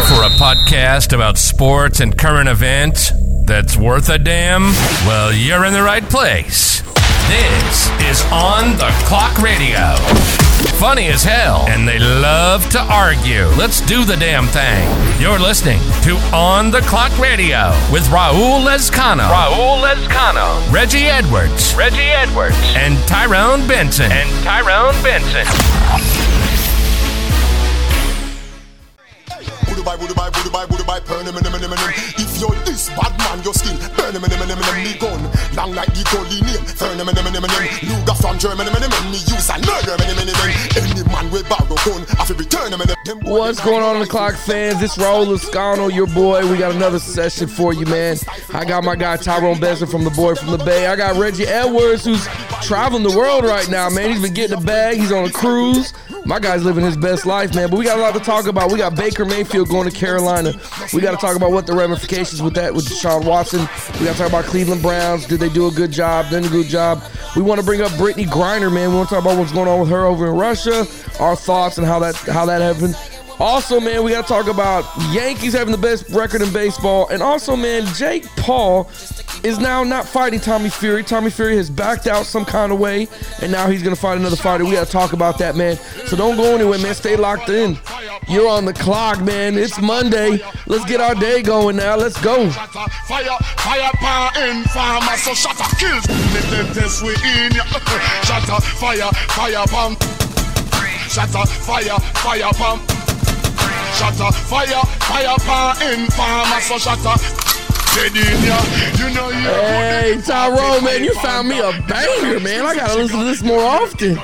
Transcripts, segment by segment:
Ready for a podcast about sports and current events that's worth a damn? Well, you're in the right place. This is On the Clock Radio. Funny as hell, and they love to argue. Let's do the damn thing. You're listening to On the Clock Radio with Raul Lezcano. Raul Lezcano. Reggie Edwards. Reggie Edwards. And Tyrone Benson. And Tyrone Benson. Burn him, him, him, him, him. If you're this bad man, you're still burn him, him, him, him, him, me gun. Long like the Gully name, burn him, him, him, him, him. Luger from Germany, him, him, him, me use and murder him, him, him, him. Any man with borrow gun, I feel return him, him, him. What's going on in the clock fans? It's Raul Lezcano, your boy. We got another session for you, man. I got my guy Tyrone Benson from the boy from the Bay. I got Reggie Edwards, who's traveling the world right now, man. He's been getting a bag. He's on a cruise. My guy's living his best life, man. But we got a lot to talk about. We got Baker Mayfield going to Carolina. We got to talk about what the ramifications with that with Deshaun Watson. We got to talk about Cleveland Browns. Did they do a good job? Didn't a good job. We want to bring up Brittany Griner, man. We want to talk about what's going on with her over in Russia. Our thoughts and how that how that happened. Also, man, we got to talk about Yankees having the best record in baseball. And also, man, Jake Paul is now not fighting Tommy Fury. Tommy Fury has backed out some kind of way, and now he's going to fight another fighter. We got to talk about that, man. So don't go anywhere, man. Stay locked in. You're on the clock, man. It's Monday. Let's get our day going now. Let's go. Shut up. Shut up, fire, fire, pump. Shut up, fire, fire, pump. Shut up, fire, fire. Dead in ya. You know you Hey, Tyrone, man, you found me a banger, man. I got to listen to this more often.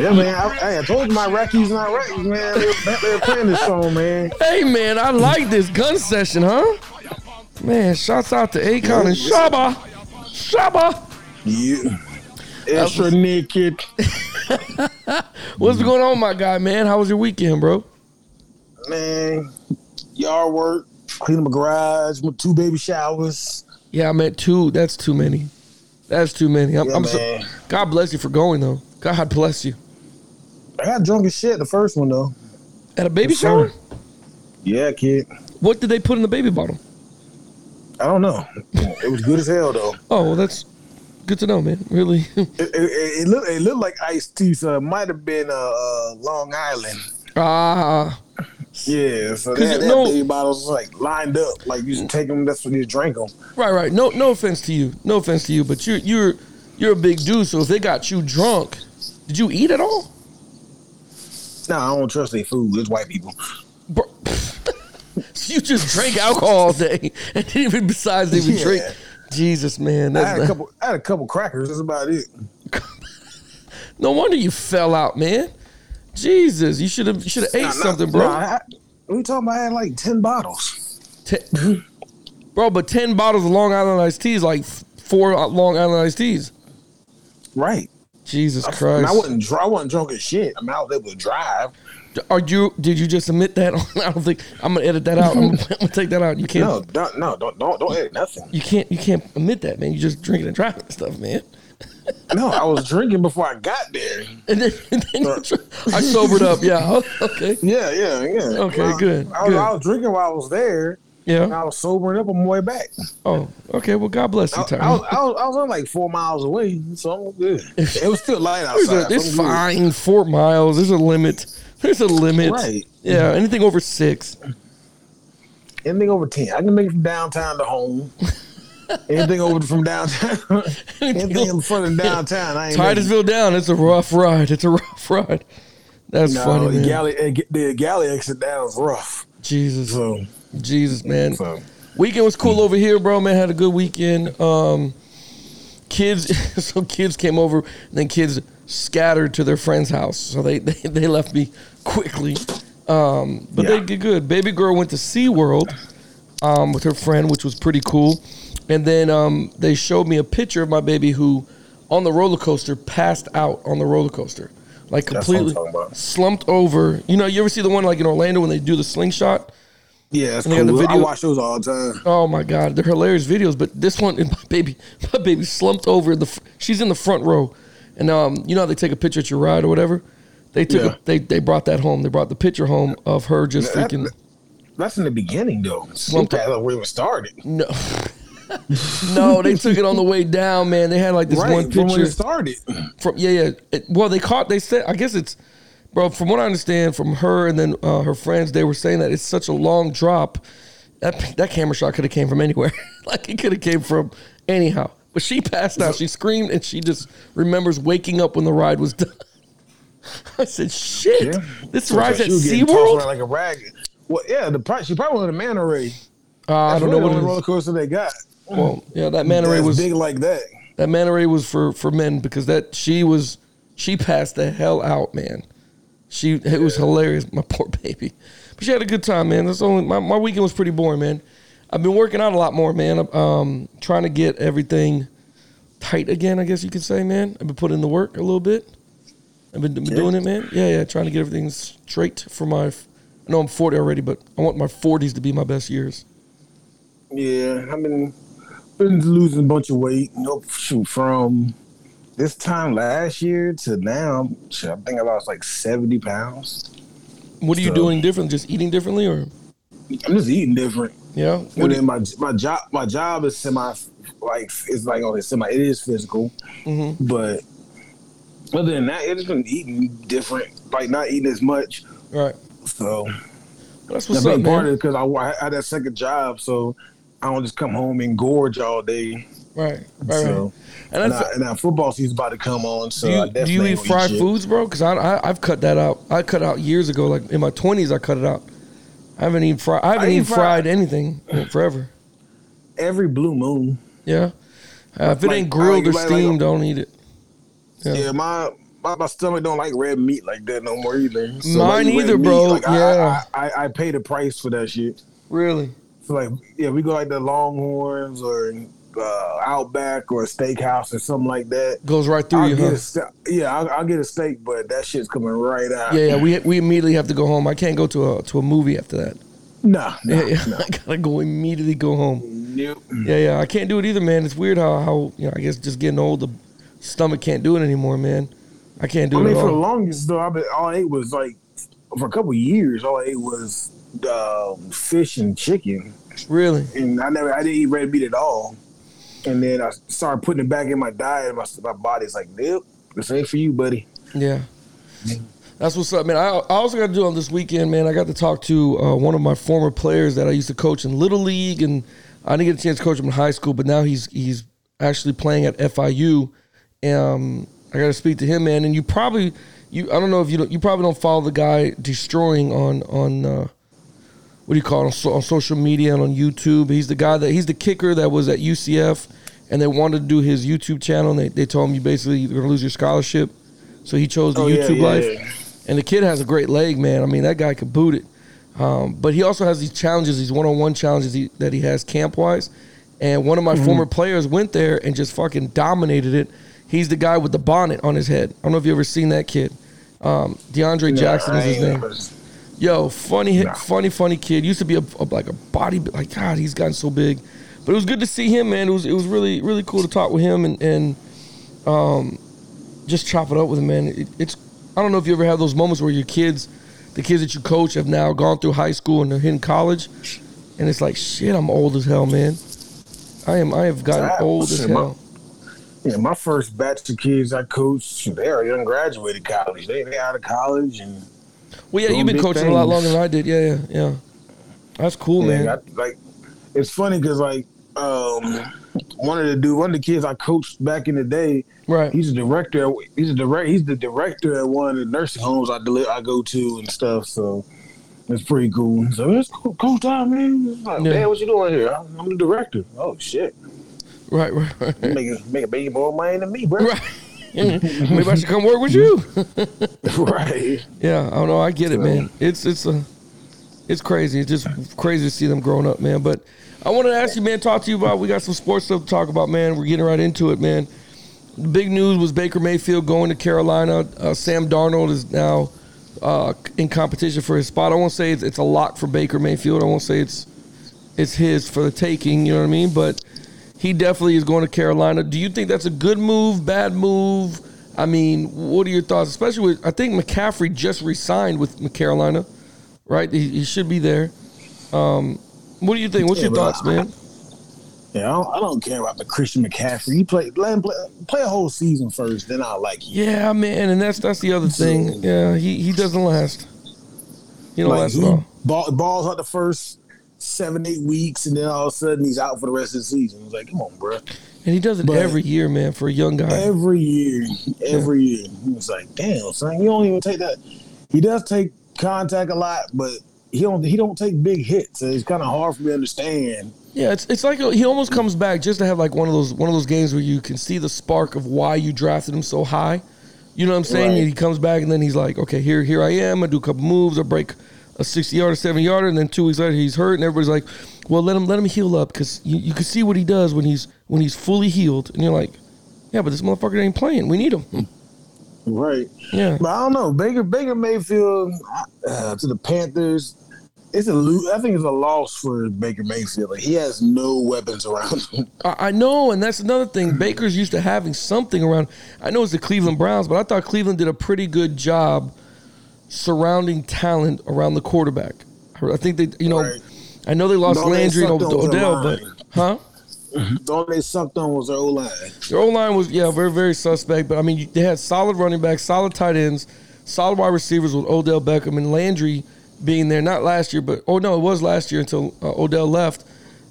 Yeah, man. I, hey, I told you my Rockies not Rockies, man. They, were- they were playing this song, man. Hey, man, I like this gun session, huh? Man, shouts out to Akon and Shaba. Shaba. Yeah. Extra naked. What's going on, my guy, man? How was your weekend, bro? Man, yard work, cleaning my garage, my two baby showers. Yeah, I meant two. That's too many. That's too many. I'm, Yeah, I'm so. God bless you for going though. God bless you. I got drunk as shit the first one, though. At a baby shower? Yeah, kid. What did they put in the baby bottle? I don't know. It was good as hell, though. Oh, well, that's good to know, man. Really. It, it, it, it looked, it looked like iced Tea, so it might have been uh, uh, Long Island. ah, Yeah, so they had, they had baby bottles like lined up, like you take them. That's when you drink them. right, right. No, no offense to you. No offense to you, but you're you're you're a big dude. So if they got you drunk, did you eat at all? No, I don't trust their food. It's white people. Bro, so you just drank alcohol all day and didn't even besides even Yeah. drink. Jesus, man. I That's had a couple. I had a couple crackers. That's about it. no wonder you fell out, man. Jesus, you should have you should have ate Nah, nah, something, bro. nah, I, we talking about I had like ten bottles. Ten, bro, but ten bottles of Long Island iced tea is like four uh, Long Island iced teas. Right. Jesus I, Christ! I wasn't. dr- I wasn't drunk as shit. I mean, I was able to drive. Are you? Did you just admit that? I don't think I'm gonna edit that out. I'm, gonna- I'm gonna take that out. You can't. No, don't, no, don't, don't, don't edit nothing. You can't. You can't admit that, man. You just drinking and driving stuff, man. No, I was drinking before I got there. And then, and then you I sobered up. Yeah. Okay. Yeah, yeah, yeah. Okay, I- good, I, was, good. I was drinking while I was there. Yeah. And I was sobering up on my way back. Oh. Okay. Well, God bless I, you, I, Tyrone. was, I, was, I was only like four miles away, so I'm good. It was still light outside. it's so I'm good. fine. Four miles. There's a limit. There's a limit. Right. Yeah. Anything over six. Anything over ten, I can make it from downtown to home. Anything over from downtown, anything in front of downtown, I ain't making- Titusville down. It's a rough ride. It's a rough ride. That's No, funny, the man. galley, eh, the galley exit down is rough. Jesus, So, Jesus, man. so Weekend was cool over here, bro. Man, had a good weekend. Um, kids, so kids came over, then kids scattered to their friend's house. So they they, they left me quickly. Um, but they Yeah. did good. Baby girl went to SeaWorld um, with her friend, which was pretty cool. And then um, they showed me a picture of my baby who, on the roller coaster, passed out on the roller coaster, like That's what I'm completely slumped over. You know, you ever see the one like in Orlando when they do the slingshot? yeah, the cool. I watch those all the time. Oh my god, they're hilarious videos. But this one, my baby, my baby slumped over. The she's in the front row, and um, you know how they take a picture at your ride or whatever. They took Yeah. a, they they brought that home. They brought the picture home of her just That- freaking. that's in the beginning though. Slumped pad where it started. No. no, they took it on the way down, man. They had like this right one from when picture it started. from yeah, yeah. It, well, they caught. They said, I guess it's, bro. From what I understand from her and then uh, her friends, they were saying that it's such a long drop. That that camera shot could have came from anywhere. like it could have came from anyhow. But she passed out. She screamed and she just remembers waking up when the ride was done. I said, "Shit, Yeah. this So ride's at was SeaWorld?" like a rag. Well, yeah, the she probably wanted a manta ray. Uh, I don't know what the it only is. roller coaster they got. Well, yeah, that manta ray That's was big like that. that manta ray was for for men because that she was she passed the hell out, man. She it was hilarious, my poor baby. But she had a good time, man. That's only my, my weekend was pretty boring, man. I've been working out a lot more, man. Um, trying to get everything tight again, I guess you could say, man. I've been putting in the work a little bit. I've been, been doing it, man. Yeah, yeah, trying to get everything straight for my. I know I'm 40 already, but I want my 40s to be my best years. Yeah, I've been been losing a bunch of weight. Nope, shoot, from this time last year to now, I think I lost like seventy pounds. What are you doing different? Just eating differently, or I'm just eating different. yeah? What And then my my job my job is semi like it's like on it's semi it is physical, Mhm. but other than that, it's been eating different, like not eating as much. right. So That's what's up, big part man. is because I, I had that second job, so I don't just come home and gorge all day. Right, right, so right. And and, I, and now football season's about to come on, so do I you, do you eat fried shit. foods, bro? Because I, I I've cut that out. I cut out years ago. Like in my twenties, I cut it out. I haven't eaten fried. I haven't I eat eaten fried, fried- anything in forever. every blue moon. Yeah. Uh, if it Like, ain't grilled or like- like- steamed, don't eat it. Yeah, Yeah. my, my my stomach don't like red meat like that no more either. Mine like, either, bro. like, I- Yeah. I, I, I pay the price for that shit. Really? Like, yeah, we go like the Longhorns or uh, Outback or a steakhouse or something like that. Goes right through I'll you, huh? yeah, I'll, I'll get a steak, but that shit's coming right out. Yeah, yeah. We we immediately have to go home. I can't go to a to a movie after that. Nah, nah, Yeah, yeah. nah. I gotta go immediately go home. Nope. Yeah, yeah. I can't do it either, man. It's weird how how you know. I guess just getting old, the stomach can't do it anymore, man. I can't do I it mean, at for the longest though, I've been, all I ate was like for a couple years. All I ate was um, fish and chicken, Really? and I never, I didn't eat red meat at all. And then I started putting it back in my diet. My my body's like, nope, this ain't for you, buddy. Yeah. That's what's up, man. I, I also got to do on this weekend, man. I got to talk to uh, one of my former players that I used to coach in little league, and I didn't get a chance to coach him in high school, but now he's he's actually playing at FIU. Um, I got to speak to him, man. And you probably you I don't know if you don't, you probably don't follow the guy destroying on on uh, what do you call it on, so, on social media and on YouTube. He's the guy that he's the kicker that was at UCF, and they wanted to do his YouTube channel. And they they told him you basically you're gonna lose your scholarship, so he chose the Oh, YouTube yeah, life. yeah. And the kid has a great leg, man. I mean, that guy could boot it. Um, but he also has these challenges, these one-on-one challenges he, that he has camp-wise. And one of my Mm-hmm. former players went there and just fucking dominated it. He's the guy with the bonnet on his head. I don't know if you ever seen that kid. Um, DeAndre Jackson is his name. Yo, funny, Nah. funny, funny kid. Used to be a, a like a body, like God, he's gotten so big. But it was good to see him, man. It was it was really really cool to talk with him and and um, just chop it up with him, man. It, it's I don't know if you ever have those moments where your kids, the kids that you coach, have now gone through high school and they're hitting college, and it's like shit. I'm old as hell, man. I am. I have gotten Ah, old as shit, my- hell. Yeah, my first batch of kids I coached, they already graduated college. They they out of college and Well, yeah, you've been coaching a lot longer than I did. Yeah, yeah, yeah. That's cool, yeah, man. I, like it's funny because like um one of the dude, one of the kids I coached back in the day, right. he's a director. He's a direct. He's the director at one of the nursing homes I deli- I go to and stuff. So it's pretty cool. So it's cool, cool time, man. Like, Yeah. Man, what you doing here? I'm, I'm the director. Oh shit, Right, right, right. you making making baby more money than me, bro. Right. Maybe I should come work with you. right. Yeah, I don't know. I get it, man. It's it's a it's crazy. It's just crazy to see them growing up, man. But I wanted to ask you, man, talk to you about. We got some sports stuff to talk about, man. We're getting right into it, man. The big news was Baker Mayfield going to Carolina. Uh, Sam Darnold is now uh, in competition for his spot. I won't say it's, it's a lock for Baker Mayfield. I won't say it's it's his for the taking. You know what I mean? But he definitely is going to Carolina. Do you think that's a good move, bad move? I mean, what are your thoughts? Especially with I think McCaffrey just re-signed with Carolina, right? He, he should be there. Um, what do you think? What's Yeah, your thoughts, I- man? Yeah, I don't, I don't care about the Christian McCaffrey. He play let him play, play a whole season first, then I'll like you. Yeah, man, and that's that's the other thing. Yeah, he he doesn't last. He don't Like last at ball, balls out the first seven eight weeks, and then all of a sudden he's out for the rest of the season. It's like, come on, bro. And he does it but- every year, man, for a young guy. Every year, every year, it's like, damn, son, you don't even take that. He does take contact a lot, but he don't he don't take big hits. So it's kind of hard for me to understand. Yeah, it's it's like he almost comes back just to have like one of those one of those games where you can see the spark of why you drafted him so high. You know what I'm saying? Right. And he comes back and then he's like, okay, here here I am. I do a couple moves. I break a 60 yarder, 70 yarder, and then two weeks later he's hurt, and everybody's like, well, let him let him heal up because you, you can see what he does when he's when he's fully healed, and you're like, yeah, but this motherfucker ain't playing. We need him. Right. Yeah. But I don't know. Baker Baker Mayfield uh, to the Panthers. It's a lo- I think it's a loss for Baker Mayfield. Like, he has no weapons around him. I I know, and that's another thing. Baker's used to having something around. I know it's the Cleveland Browns, but I thought Cleveland did a pretty good job surrounding talent around the quarterback. I think they, you know, Right. I know they lost they Landry and Odell, but huh? the only they sucked on was their O line. Their O line was yeah very very suspect, but I mean they had solid running backs, solid tight ends, solid wide receivers with Odell Beckham and Landry being there. Not last year, but oh no, it was last year until uh, Odell left.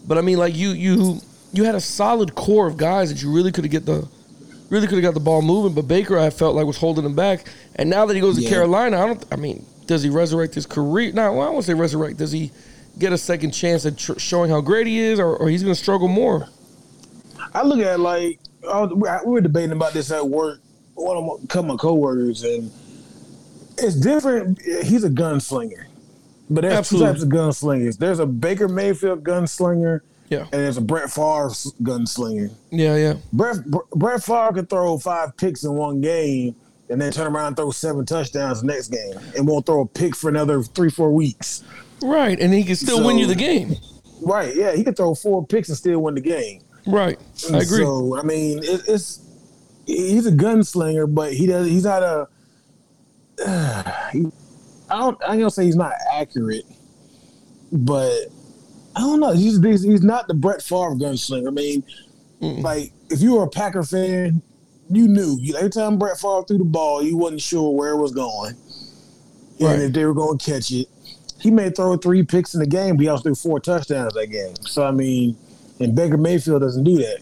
But I mean like you you you had a solid core of guys that you really could have get the really could have got the ball moving. But Baker I felt like was holding him back. And now that he goes to Yeah. Carolina, I don't. I mean, does he resurrect his career? No, well, I won't say resurrect. Does he? Get a second chance at tr- showing how great he is, or, or he's going to struggle more. I look at it like was- we we were debating about this at work. One of my, couple of my coworkers, and it's different. He's a gunslinger, but there's Absolutely. two types of gunslingers. There's a Baker Mayfield gunslinger, Yeah, and there's a Brett Favre gunslinger. yeah, yeah. Brett Brett Favre could throw five picks in one game, and then turn around and throw seven touchdowns the next game, and won't throw a pick for another three four weeks. Right, and he can still win you the game. Right? Yeah, he could throw four picks and still win the game. Right, I agree. So I mean, it, it's he's a gunslinger, but he does. He's not a. he, I don't. I'm gonna say he's not accurate, but I don't know. He's he's, he's not the Brett Favre gunslinger. I mean, Mm-mm. like if you were a Packer fan, you knew every time Brett Favre threw the ball, you wasn't sure where it was going, Right. and if they were going to catch it. He may throw three picks in the game, but he also threw four touchdowns that game. So I mean, and Baker Mayfield doesn't do that.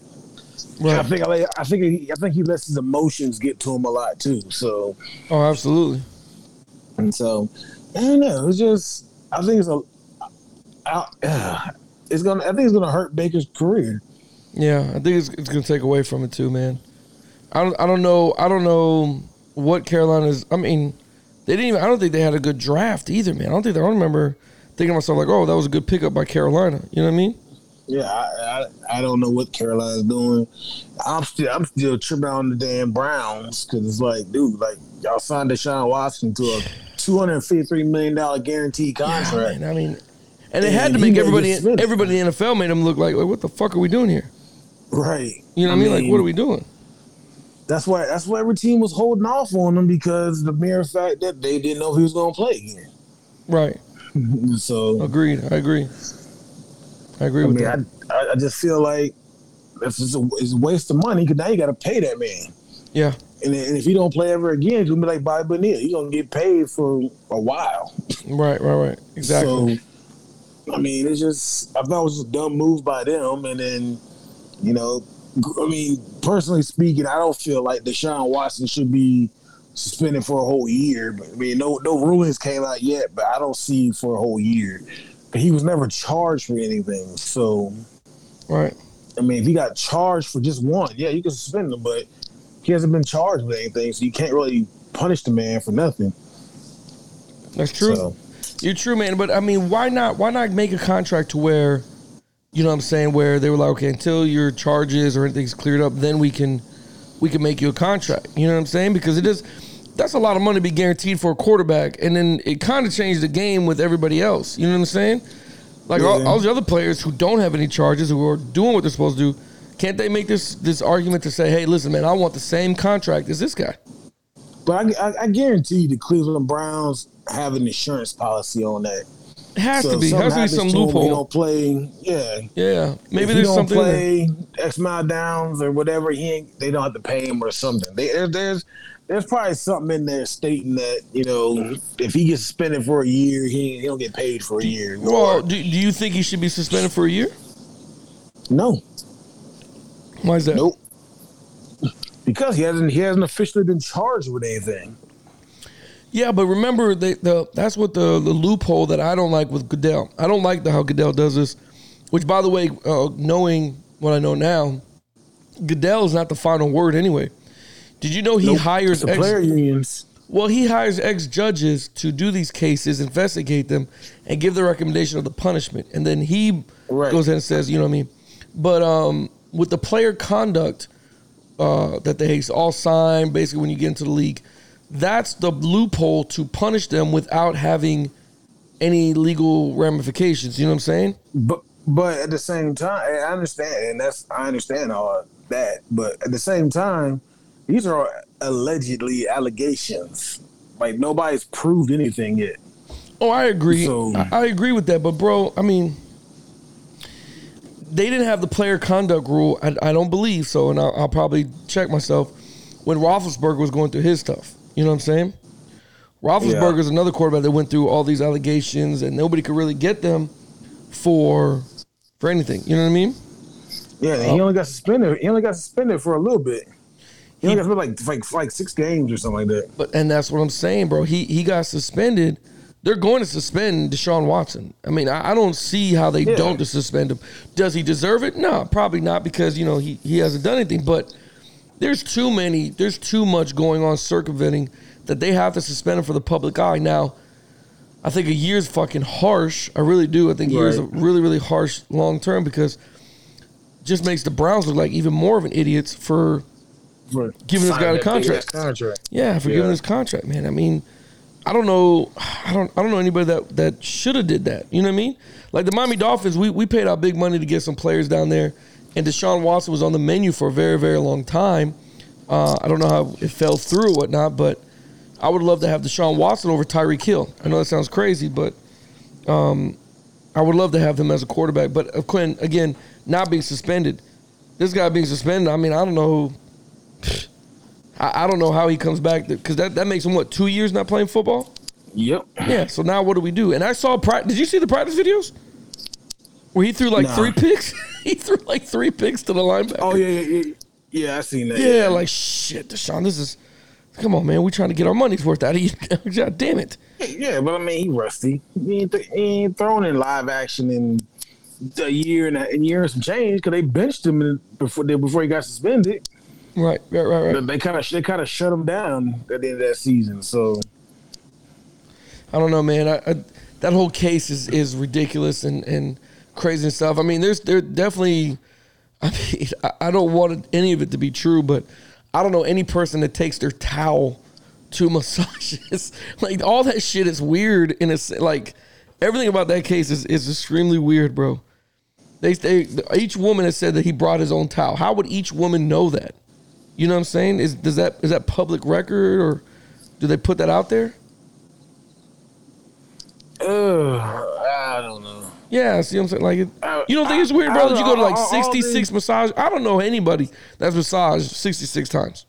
I think I, I think he, I think he lets his emotions get to him a lot too. So Oh, absolutely. and so I don't know. It's just I think it's a I, uh, it's gonna I think it's gonna hurt Baker's career. Yeah, I think it's, it's going to take away from it too, man. I don't. I don't know. I don't know what Carolina's. I mean, they didn't even. I don't think they had a good draft either, man. I don't think. I don't remember thinking to myself like, oh, that was a good pickup by Carolina. You know what I mean? Yeah, I, I I don't know what Carolina's doing. I'm still I'm still tripping on the damn Browns because it's like, dude, like y'all signed Deshaun Watson to a two hundred fifty three million dollar guaranteed contract. Man, I mean, and they had to make everybody. Everybody in the NFL made them look like, like, what the fuck are we doing here? Right. You know what I mean? Like, what are we doing? That's why that's why every team was holding off on him because the mere fact that they didn't know if he was going to play again. Right. So Agreed. I agree. I agree I with mean, that. I, I, I just feel like it's just a, it's a waste of money because now you got to pay that man. yeah. And, and if he don't play ever again, it's gonna be like Bobby Bonilla. He's gonna get paid for a while. Right. Right. Right. Exactly. So, I mean, it's just I thought it was a dumb move by them. And then, you know, I mean, personally speaking, I don't feel like Deshaun Watson should be suspended for a whole year. But I mean, no no rulings came out yet, but I don't see for a whole year. But he was never charged for anything. So, right. I mean, if he got charged for just one, yeah, you can suspend him, but he hasn't been charged with anything, so you can't really punish the man for nothing. That's true. So, You're true, man. But I mean, why not? Why not make a contract to where, you know, what I'm saying, where they were like, okay, until your charges or anything's cleared up, then we can, we can make you a contract. You know what I'm saying? Because it is, that's a lot of money to be guaranteed for a quarterback, and then it kind of changed the game with everybody else. You know what I'm saying? Like all, Yeah. all the other players who don't have any charges, who are doing what they're supposed to do, can't they make this this argument to say, hey, listen, man, I want the same contract as this guy? but I, I, I guarantee you the Cleveland Browns have an insurance policy on that. It has So to be. something Has to be some to him, He loophole. don't play. Yeah. Yeah, maybe if he there's don't something. in there. play X amount of downs or whatever. He ain't. They don't have to pay him or something. They, there's there's probably something in there stating that you know mm-hmm. if he gets suspended for a year, he he don't get paid for a year. Well, Or- do, do you think he should be suspended for a year? no, Why is that? nope. Because he hasn't he hasn't officially been charged with anything. Yeah, but remember, they, the that's what the, the loophole that I don't like with Goodell. I don't like the, how Goodell does this. Which, by the way, uh, knowing what I know now, Goodell is not the final word anyway. Did you know he Nope. hires the ex, player unions. well he hires ex judges to do these cases, investigate them, and give the recommendation of the punishment, and then he Right. goes in and says, you know what I mean. But um, with the player conduct uh, that they all sign, basically when you get into the league, that's the loophole to punish them without having any legal ramifications. You know what I'm saying? But but at the same time, I understand, and that's I understand all that. But at the same time, these are allegedly allegations. Like nobody's proved anything yet. Oh, I agree. So- I, I agree with that. But bro, I mean, they didn't have the player conduct rule. I, I don't believe so, and I'll, I'll probably check myself when Roethlisberger was going through his stuff. You know what I'm saying? Roethlisberger is another quarterback that went through all these allegations, and nobody could really get them for for anything. You know what I mean? Yeah, and he only got suspended. He only got suspended for a little bit. He only got suspended like like like six games or something like that. But and that's what I'm saying, bro. He he got suspended. They're going to suspend Deshaun Watson. I mean, I, I don't see how they Yeah. don't suspend him. Does he deserve it? No, probably not because you know he he hasn't done anything. But there's too many. There's too much going on circumventing that they have to suspend him for the public eye. Now, I think a year's fucking harsh. I really do. I think a year's a really really harsh long term because just makes the Browns look like even more of an idiots for For Giving this guy a contract. contract. yeah, for Yeah. giving this contract, man. I mean, I don't know, I don't, I don't know anybody that that should have did that. You know what I mean? Like the Miami Dolphins, we we paid out big money to get some players down there, and Deshaun Watson was on the menu for a very very long time. Uh, I don't know how it fell through or whatnot, but I would love to have Deshaun Watson over Tyreek Hill. I know that sounds crazy, but um, I would love to have him as a quarterback. But uh, Quinn, again, not being suspended, this guy being suspended. I mean, I don't know. I, I don't know how he comes back because that, that makes him what two years not playing football. Yep. Yeah. So now what do we do? And I saw practice. Did you see the practice videos where he threw like Nah. three picks? he threw like three picks to the linebacker. Oh yeah, yeah, yeah. Yeah, I seen that. yeah. Like shit, Deshaun. This is. Come on, man. We trying to get our money's worth out of you. God damn it. Yeah, but I mean, he rusty. He ain't, th- he ain't thrown in live action in a year and a, a year and some change because they benched him in- before before he got suspended. Right. Right. Right. Right. They kind of they kind of shut him down at the end of that season. So I don't know, man. I, I, that whole case is, is ridiculous and, and crazy stuff. I mean, there's there definitely. I mean, I, don't want any of it to be true, but I don't know any person that takes their towel to massages. like all that shit is weird. In a like everything about that case is, is extremely weird, bro. They, they each woman has said that he brought his own towel. How would each woman know that? You know what I'm saying? Is does that is that public record or do they put that out there? uh, I don't know. Yeah, see what I'm saying? Like, it, you don't think it's weird, bro? That you go to like All- all 66 massage. I don't know anybody that's massaged 66 times.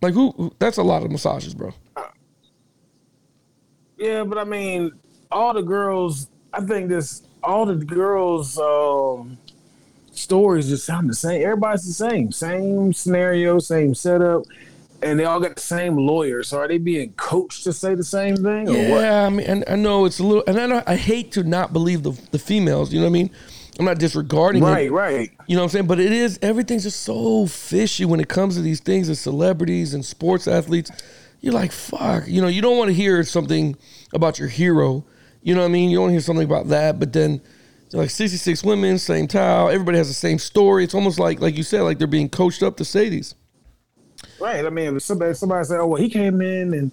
Like, who? who- That's a lot of massages, bro. Yeah, but I mean, all the girls. I think this. All the girls' um, stories just sound the same. Everybody's the same. Same scenario, same setup, and they all got the same lawyer. So are they being coached to say the same thing, or what? Yeah, I mean, and I know it's a little, and I know I hate to not believe the the females. You know what I mean? I'm not disregarding it. Right, right. You know what I'm saying? But it is everything's just so fishy when it comes to these things and celebrities and sports athletes. You're like, fuck. You know, you don't want to hear something about your hero. You know what I mean? You don't hear something about that, but then like 66 women, same towel. Everybody has the same story. It's almost like, like you said, like they're being coached up to say these. Right. I mean, if somebody somebody say, "Oh, well, he came in and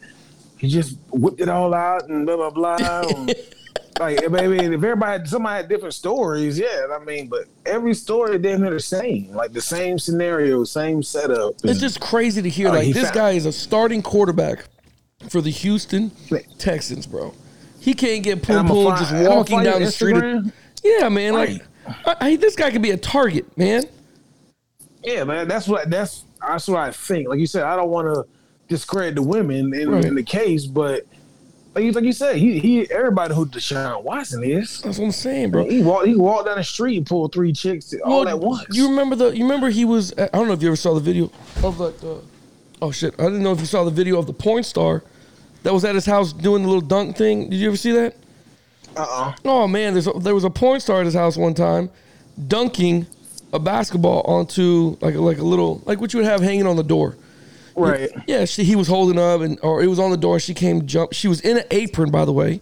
he just whipped it all out and blah blah blah." and, like, I mean, if everybody somebody had different stories, yeah. I mean, but every story damn near the same, like the same scenario, same setup. It's just crazy to hear. Like he this found- guy is a starting quarterback for the Houston Texans, bro. He can't get And poom I'ma poom find- just walking down the street. Instagram. Yeah, man. Right. Like, I, I, this guy could be a target, man. Yeah, man. That's what that's that's what I think. Like you said, I don't want to discredit the women in, Right. in the case, but like you, like you said, he he everybody who Deshaun Watson is. That's what I'm saying, bro. He walked he walked down the street and pulled three chicks all Well, at once. You remember the? You remember he was? I don't know if you ever saw the video of like the. Oh shit! I didn't know if you saw the video of the porn star that was at his house doing the little dunk thing. Did you ever see that? uh-uh. Oh man, there's a, there was a porn star at his house one time, dunking a basketball onto like a, like a little like what you would have hanging on the door. Right. Yeah, she, he was holding up, and or it was on the door. She came jump. She was in an apron, by the way,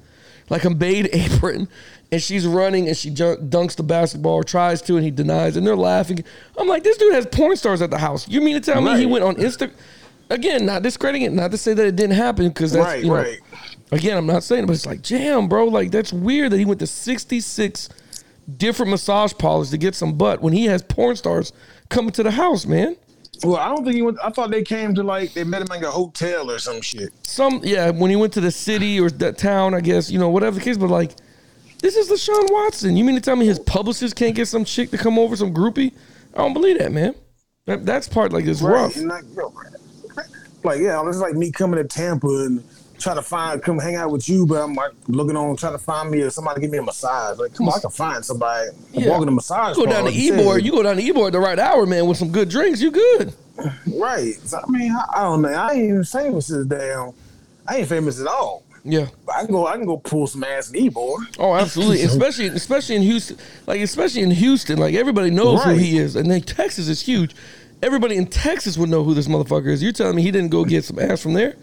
like a maid apron, and she's running and she jump, dunks the basketball or tries to, and he denies, and they're laughing. I'm like, this dude has porn stars at the house. You mean to tell me he went on Insta? Again, not discrediting it, not to say that it didn't happen, because that's Right, you know, right. Again, I'm not saying, it, but it's like, damn, bro, like that's weird that he went to 66 different massage parlors to get some butt when he has porn stars coming to the house, man. Well, I don't think he went. I thought they came to like they met him in a hotel or some shit. some yeah when he went to the city or that town i guess you know whatever the case but like this is LaShawn Watson. You mean to tell me his publicist can't get some chick to come over, some groupie? I don't believe that, man. That that's part like it's rough. Like, yo, like yeah, it's like me coming to Tampa and trying to find come hang out with you, but I'm like looking on trying to find me or somebody give me a massage. Like, come on, I can find somebody. I'm Yeah. walking the massage. You go down to Ybor, you go down to Ybor at the right hour, man, with some good drinks, you good. right. So, I mean, I, I don't know. I ain't even famous as damn. I ain't famous at all. Yeah. But I can go. I can go pull some ass in Ybor. Oh, absolutely. especially especially in Houston. Like especially in Houston, like everybody knows who he is. And then Texas is huge. Everybody in Texas would know who this motherfucker is. You're telling me he didn't go get some ass from there?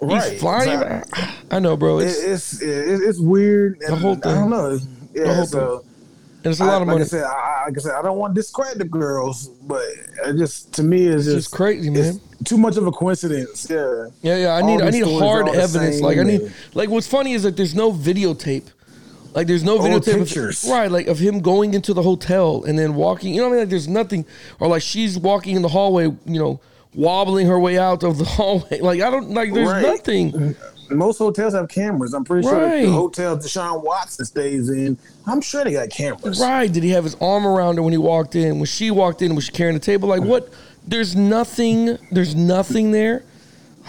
Right. He's flying. Exactly. I know, bro. It, It's, it's it's weird. The whole thing. I don't know. Yeah. whole so. and it's a lot I, of like money. I said, I, like I said, I don't want to discredit the girls, but it just to me it's It's just just crazy, man. it's too much of a coincidence. Yeah. Yeah, yeah. I All need I need hard evidence. same Like I need like what's funny is that there's no videotape. Like there's no Or videotape of- right, like of him going into the hotel and then walking. You know what I mean? Like there's nothing, or like she's walking in the hallway. You know, wobbling her way out of the hallway. Like I don't like. There's Right. nothing. Most hotels have cameras. I'm pretty sure Right. the hotel Deshaun Watson stays in, I'm sure they got cameras. Right? Did he have his arm around her when he walked in? When she walked in, was she carrying the table? Like what? There's nothing. There's nothing there.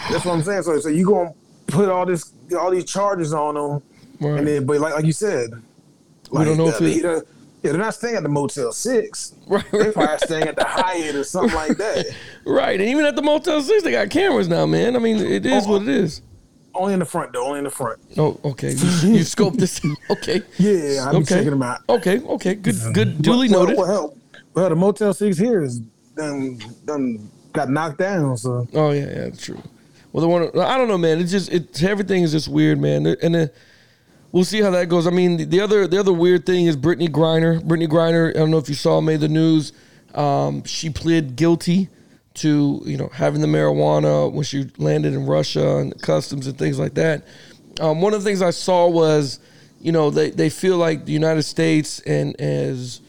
That's what I'm saying. So, so you gonna put all this, all these charges on them, Right. and then, but like, like you said, We don't know if uh, it- they- uh, yeah, they're not staying at the Motel Six. Right, They're probably staying at the Hyatt or something like that. Right. And even at the Motel Six, they got cameras now, man. I mean, it is oh, what it is. Only in the front, though. Only in the front. Oh, okay. You, you scoped this. Okay. Yeah, I'm Okay. checking them out. Okay. Okay. Good. Mm-hmm. Good. Duly well, noted. Well, well, well, the Motel Six here is done, done got knocked down. So Oh yeah, yeah, true. Well, the one I don't know, man. It's just it's everything is just weird, man. And then we'll see how that goes. I mean, the, the other the other weird thing is Brittany Griner. Brittany Griner. I don't know if you saw made the news. Um, she pled guilty to you know having the marijuana when she landed in Russia and customs and things like that. Um, one of the things I saw was, you know, they, they feel like the United States and is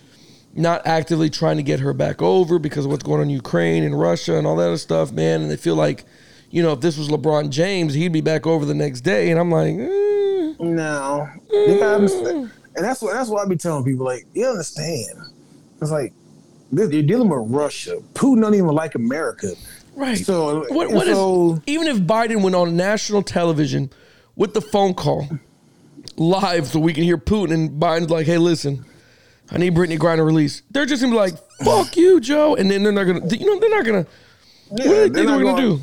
not actively trying to get her back over because of what's going on in Ukraine and Russia and all that other stuff, man. And they feel like, you know, if this was LeBron James, he'd be back over the next day. And I'm like, eh, no, you gotta understand. And that's what that's what I be telling people. Like you understand? It's like you're dealing with Russia. Putin don't even like America. right. So what, what is, so even if Biden went on national television with the phone call live so we can hear Putin and Biden's like, hey, listen, I need Brittany Griner released. They're just gonna be like, fuck you, Joe. And then they're not gonna, you know, they're not gonna, what yeah, do they they're think we're gonna, gonna- do?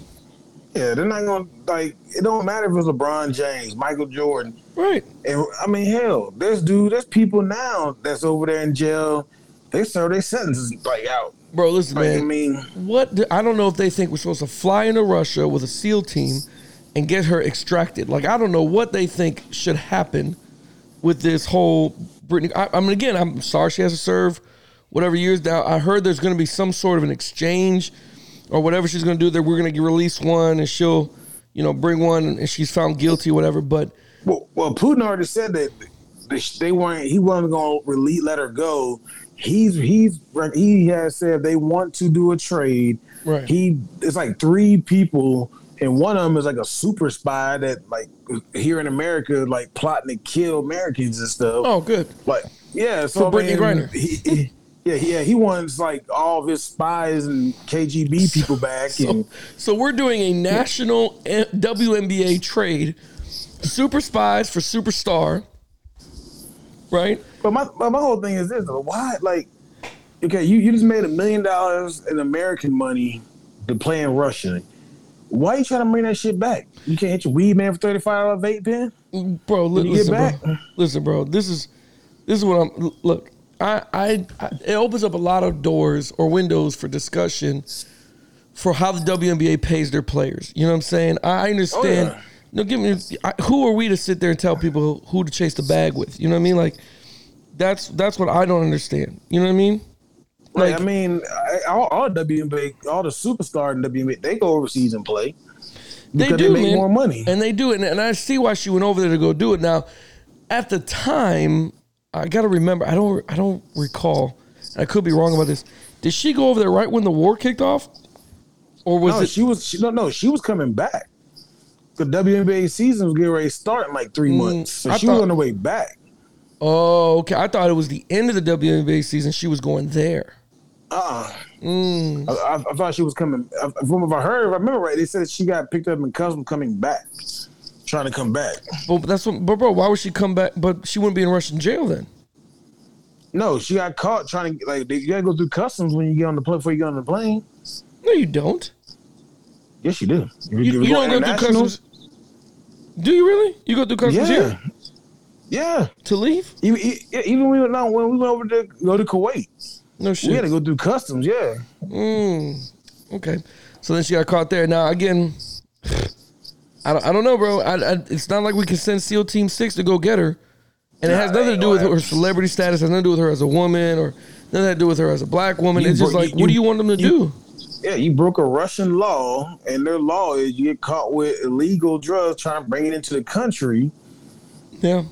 Yeah, they're not gonna like. It don't matter if it's LeBron James, Michael Jordan. Right. And I mean, hell, there's dude, there's people now that's over there in jail. They serve their sentences like out. Bro, listen, Like, man. I mean, What do- I don't know if they think we're supposed to fly into Russia with a SEAL team and get her extracted. Like I don't know what they think should happen with this whole Brittany. I, I mean, again, I'm sorry she has to serve whatever years now. I heard there's going to be some sort of an exchange or whatever she's going to do. That we're going to release one and she'll, you know, bring one and she's found guilty or whatever. But well, well, Putin already said that they- they weren't. He wasn't gonna release, let her go. He's he's he has said they want to do a trade. Right. He it's like three people and one of them is like a super spy that like here in America like plotting to kill Americans and stuff. Oh, good. Like yeah, so For I Brittany mean, Griner. He- yeah, yeah, he wants like all of his spies and KGB people back, So, and so we're doing a national eh, N- WNBA trade. Super spies for superstar. Right? but my but my whole thing is this: though, why like okay, you, you just made a million dollars in American money to play in Russia. Why are you trying to bring that shit back? You can't hit your weed man for thirty five dollar vape pen. bro. Li- listen, bro. Listen, bro. This is this is what I'm. Look, I, I, I it opens up a lot of doors or windows for discussion for how the WNBA pays their players. You know what I'm saying? I understand. Oh, yeah. No, give me. I, who are we to sit there and tell people who to chase the bag with? You know what I mean? Like, that's that's what I don't understand. You know what I mean? Like, Like, I mean, all, all WNBA, all the superstars in WNBA, they go overseas and play They do, they make man. more money. and they do it, and, and I see why she went over there to go do it. Now, at the time, I got to remember. I don't. I don't recall. I could be wrong about this. Did she go over there right when the war kicked off, or was no, it? she was she, no, no, she was coming back. The WNBA season was getting ready to start in like three months, so Mm, I she was thought- on the way back. oh, okay. I thought it was the end of the WNBA season. She was going there. Uh, Mm. I, I, I thought she was coming. From what I heard, if I remember right, they said she got picked up in customs coming back, trying to come back. But that's what. But bro, why would she come back? But she wouldn't be in Russian jail then. No, she got caught trying to like. You gotta go through customs when you get on the plane before you get on the plane. No, you don't. Yes, you do. You, you go don't go through customs. Do you really? You go through customs Yeah, here yeah. to leave? Even, even when we went, no, when we went over to go to Kuwait, No shit. we had to go through customs. Yeah, Mm, okay. So then she got caught there. Now again, I don't, I don't know, bro. I, I, it's not like we can send SEAL Team Six to go get her, and it has nothing to do with her celebrity status. Has nothing to do with her as a woman, or nothing to do with her as a black woman. You it's just like, you- what do you want them to you- do? yeah. You broke a Russian law, and their law is you get caught with illegal drugs trying to bring it into the country. Yeah.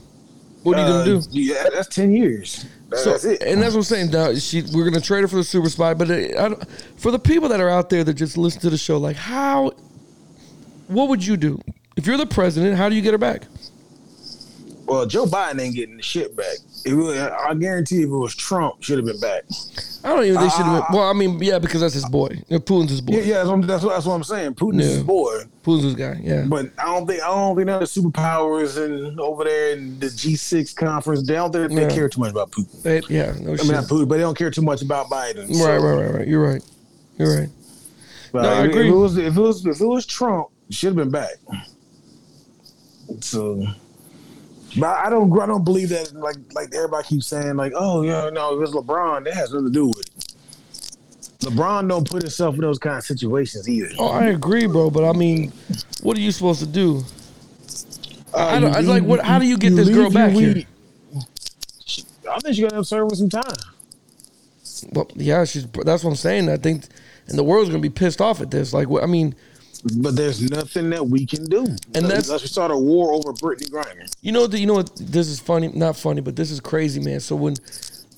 What are you uh, gonna do? Yeah, that's ten years. That- So, that's it. and that's what I'm saying. Now, she, we're gonna trade her for the super spy, but it, I don't, for the people that are out there that just listen to the show, like how, what would you do if you're the president? How do you get her back? well, Joe Biden ain't getting the shit back. Was, I guarantee if it was Trump, should have been back. I don't even think should have ah, been. Well, I mean, yeah, because that's his boy. Putin's his boy. Yeah, yeah, that's what, that's what, that's what I'm saying. Putin's Yeah. his boy, Putin's his guy. Yeah. but I don't think I don't think none of the superpowers and over there in the G6 conference, they don't think they Yeah. care too much about Putin. They- yeah. No I shit. mean, not Putin, but they don't care too much about Biden. So, right, right, right, right. You're right. You're right. but No, I agree. If it was if it was if it was Trump, should have been back. So, but I don't I don't believe that like like everybody keeps saying like oh yeah no it was LeBron that has nothing to do with it. LeBron don't put himself in those kind of situations either. Oh, I agree, bro. But I mean, what are you supposed to do? I Uh, don't- I like, what- how do you get this girl back here? weed- I think she's gonna have to serve with some time. Well, yeah, she's. That's what I'm saying. I think, and the world's gonna be pissed off at this. Like, what? I mean, But there's nothing that we can do. And that's- unless we start a war over Brittany Griner. You know, you know what? This is funny, not funny, but this is crazy, man. So when,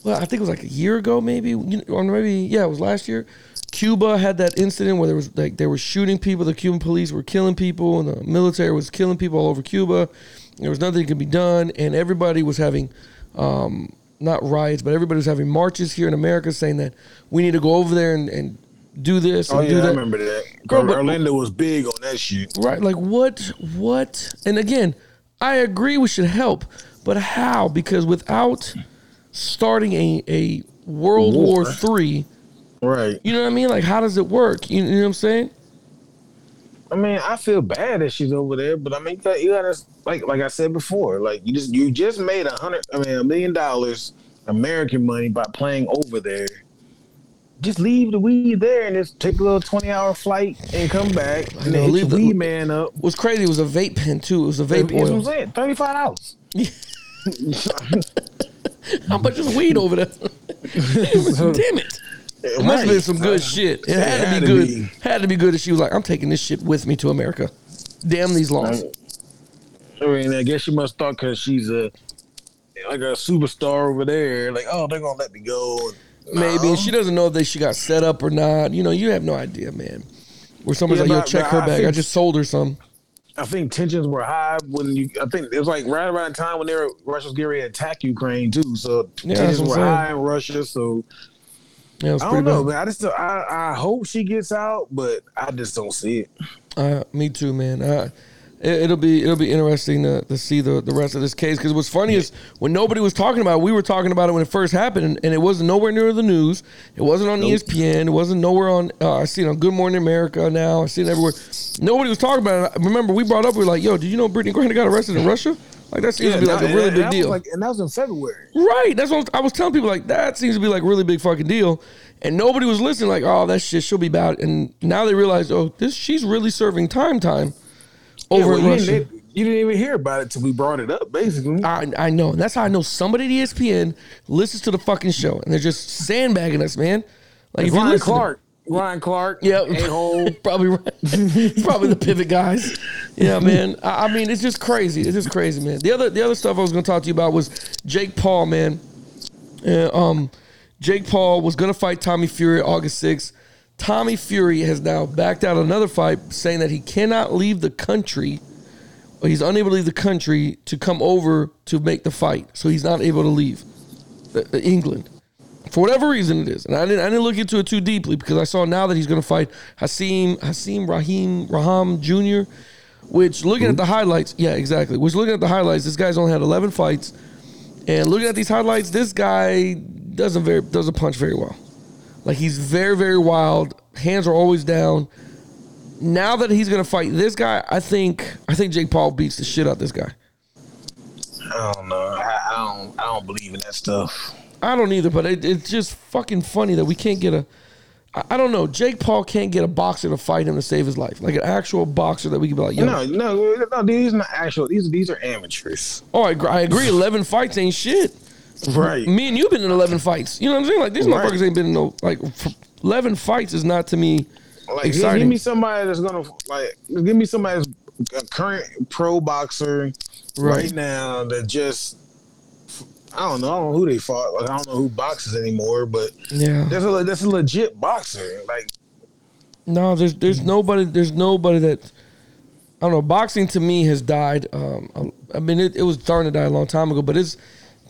well, I think it was like a year ago, maybe, or maybe yeah, it was last year. Cuba had that incident where there was like they were shooting people. The Cuban police were killing people, and the military was killing people all over Cuba. There was nothing that could be done, and everybody was having, um, not riots, but everybody was having marches here in America saying that we need to go over there and, and do this and Oh do yeah, I remember that. Bro, but- Orlando was big on that shit. Right. Like what what and again, I agree we should help, but how? Because without starting a, a World War War. Three, Right. you know what I mean? Like how does it work? You, you know what I'm saying? I mean, I feel bad that she's over there, but I mean, you gotta, you gotta like like I said before, like you just you just made a hundred, I mean, a million dollars American money by playing over there. Just leave the weed there and just take a little twenty hour flight and come back and then leave the- weed man up. What's crazy it was a vape pen too. It was a vape That's what I'm oil. saying. Thirty five dollars. How much is weed over there? Damn it. It must have been some good shit. It had, had to be good. be. Had to be good. And she was like, I'm taking this shit with me to America. Damn these laws. I mean, I guess she must thought because she's a like a superstar over there. Like, oh, they're gonna let me go. Maybe. And she doesn't know if they she got set up or not. You know, you have no idea, man. where somebody's Yeah, like, "Yo, but- check but her I bag. I think- just sold her some." I think tensions were high when you. I think it was like right around the time when they were Russia was getting ready to attack Ukraine too. So Yeah, tensions what were I'm saying. high in Russia. So Yeah, it was I pretty don't know, bad. man. I just I I hope she gets out, but I just don't see it. Uh, me too, man. Uh, it, it'll be it'll be interesting to, to see the, the rest of this case because what's funny is when nobody was talking about it, we were talking about it when it first happened, and, and it wasn't nowhere near the news. It wasn't on Nope. ESPN. It wasn't nowhere on. Uh, I see it on Good Morning America now. I see it everywhere. Nobody was talking about it. Remember, we brought up we were like, "Yo, did you know Brittney Griner got arrested in Russia?" Like that seems to be like a really big deal. Like, and that was in February. Right. That's what I was, I was telling people. Like that seems to be like really big fucking deal, and nobody was listening. Like, oh, that shit, she'll be bad. And now they realize, oh, this she's really serving time time Yeah, over well, in you, didn't, you didn't even hear about it till we brought it up, basically. I, I know. And that's how I know somebody at ESPN listens to the fucking show, and they're just sandbagging us, man. Like if Ryan Clark, Ryan Clark, yeah, hole. probably probably the pivot guys. Yeah, man. I, I mean, it's just crazy. It's just crazy, man. The other the other stuff I was going to talk to you about was Jake Paul, man. Uh, um, Jake Paul was going to fight Tommy Fury August 6th. Tommy Fury has now backed out another fight, saying that he cannot leave the country. He's unable to leave the country to come over to make the fight, so he's not able to leave uh, uh, England for whatever reason it is. And I didn't I didn't look into it too deeply because I saw now that he's going to fight Hasim Hasim Rahim Rahman Jr. Which looking at the highlights, yeah, exactly. Which looking at the highlights, this guy's only had 11 fights, and looking at these highlights, this guy doesn't very doesn't punch very well. Like he's very very wild. Hands are always down. Now that he's going to fight this guy, I think I think Jake Paul beats the shit out this guy. I don't know. I, I don't. I don't believe in that stuff. I don't either, but it, it's just fucking funny that we can't get a. I, I don't know. Jake Paul can't get a boxer to fight him to save his life, like an actual boxer that we could be like, yo. No, no, no. These are not actual. These these are amateurs. Oh, I, I agree. Eleven fights ain't shit. Right. Me and you have been in eleven fights. You know what I'm saying? Like these Right. motherfuckers ain't been in no like eleven fights is not to me Like, give, exciting. give me somebody that's gonna like. Give me somebody that's a current pro boxer Right. right, now that just. I don't know. I don't know who they fought. Like I don't know who boxes anymore, but yeah. that's a that's a legit boxer. Like No, there's there's nobody there's nobody that I don't know. Boxing to me has died. Um, I mean, it, it was starting to die a long time ago, but it's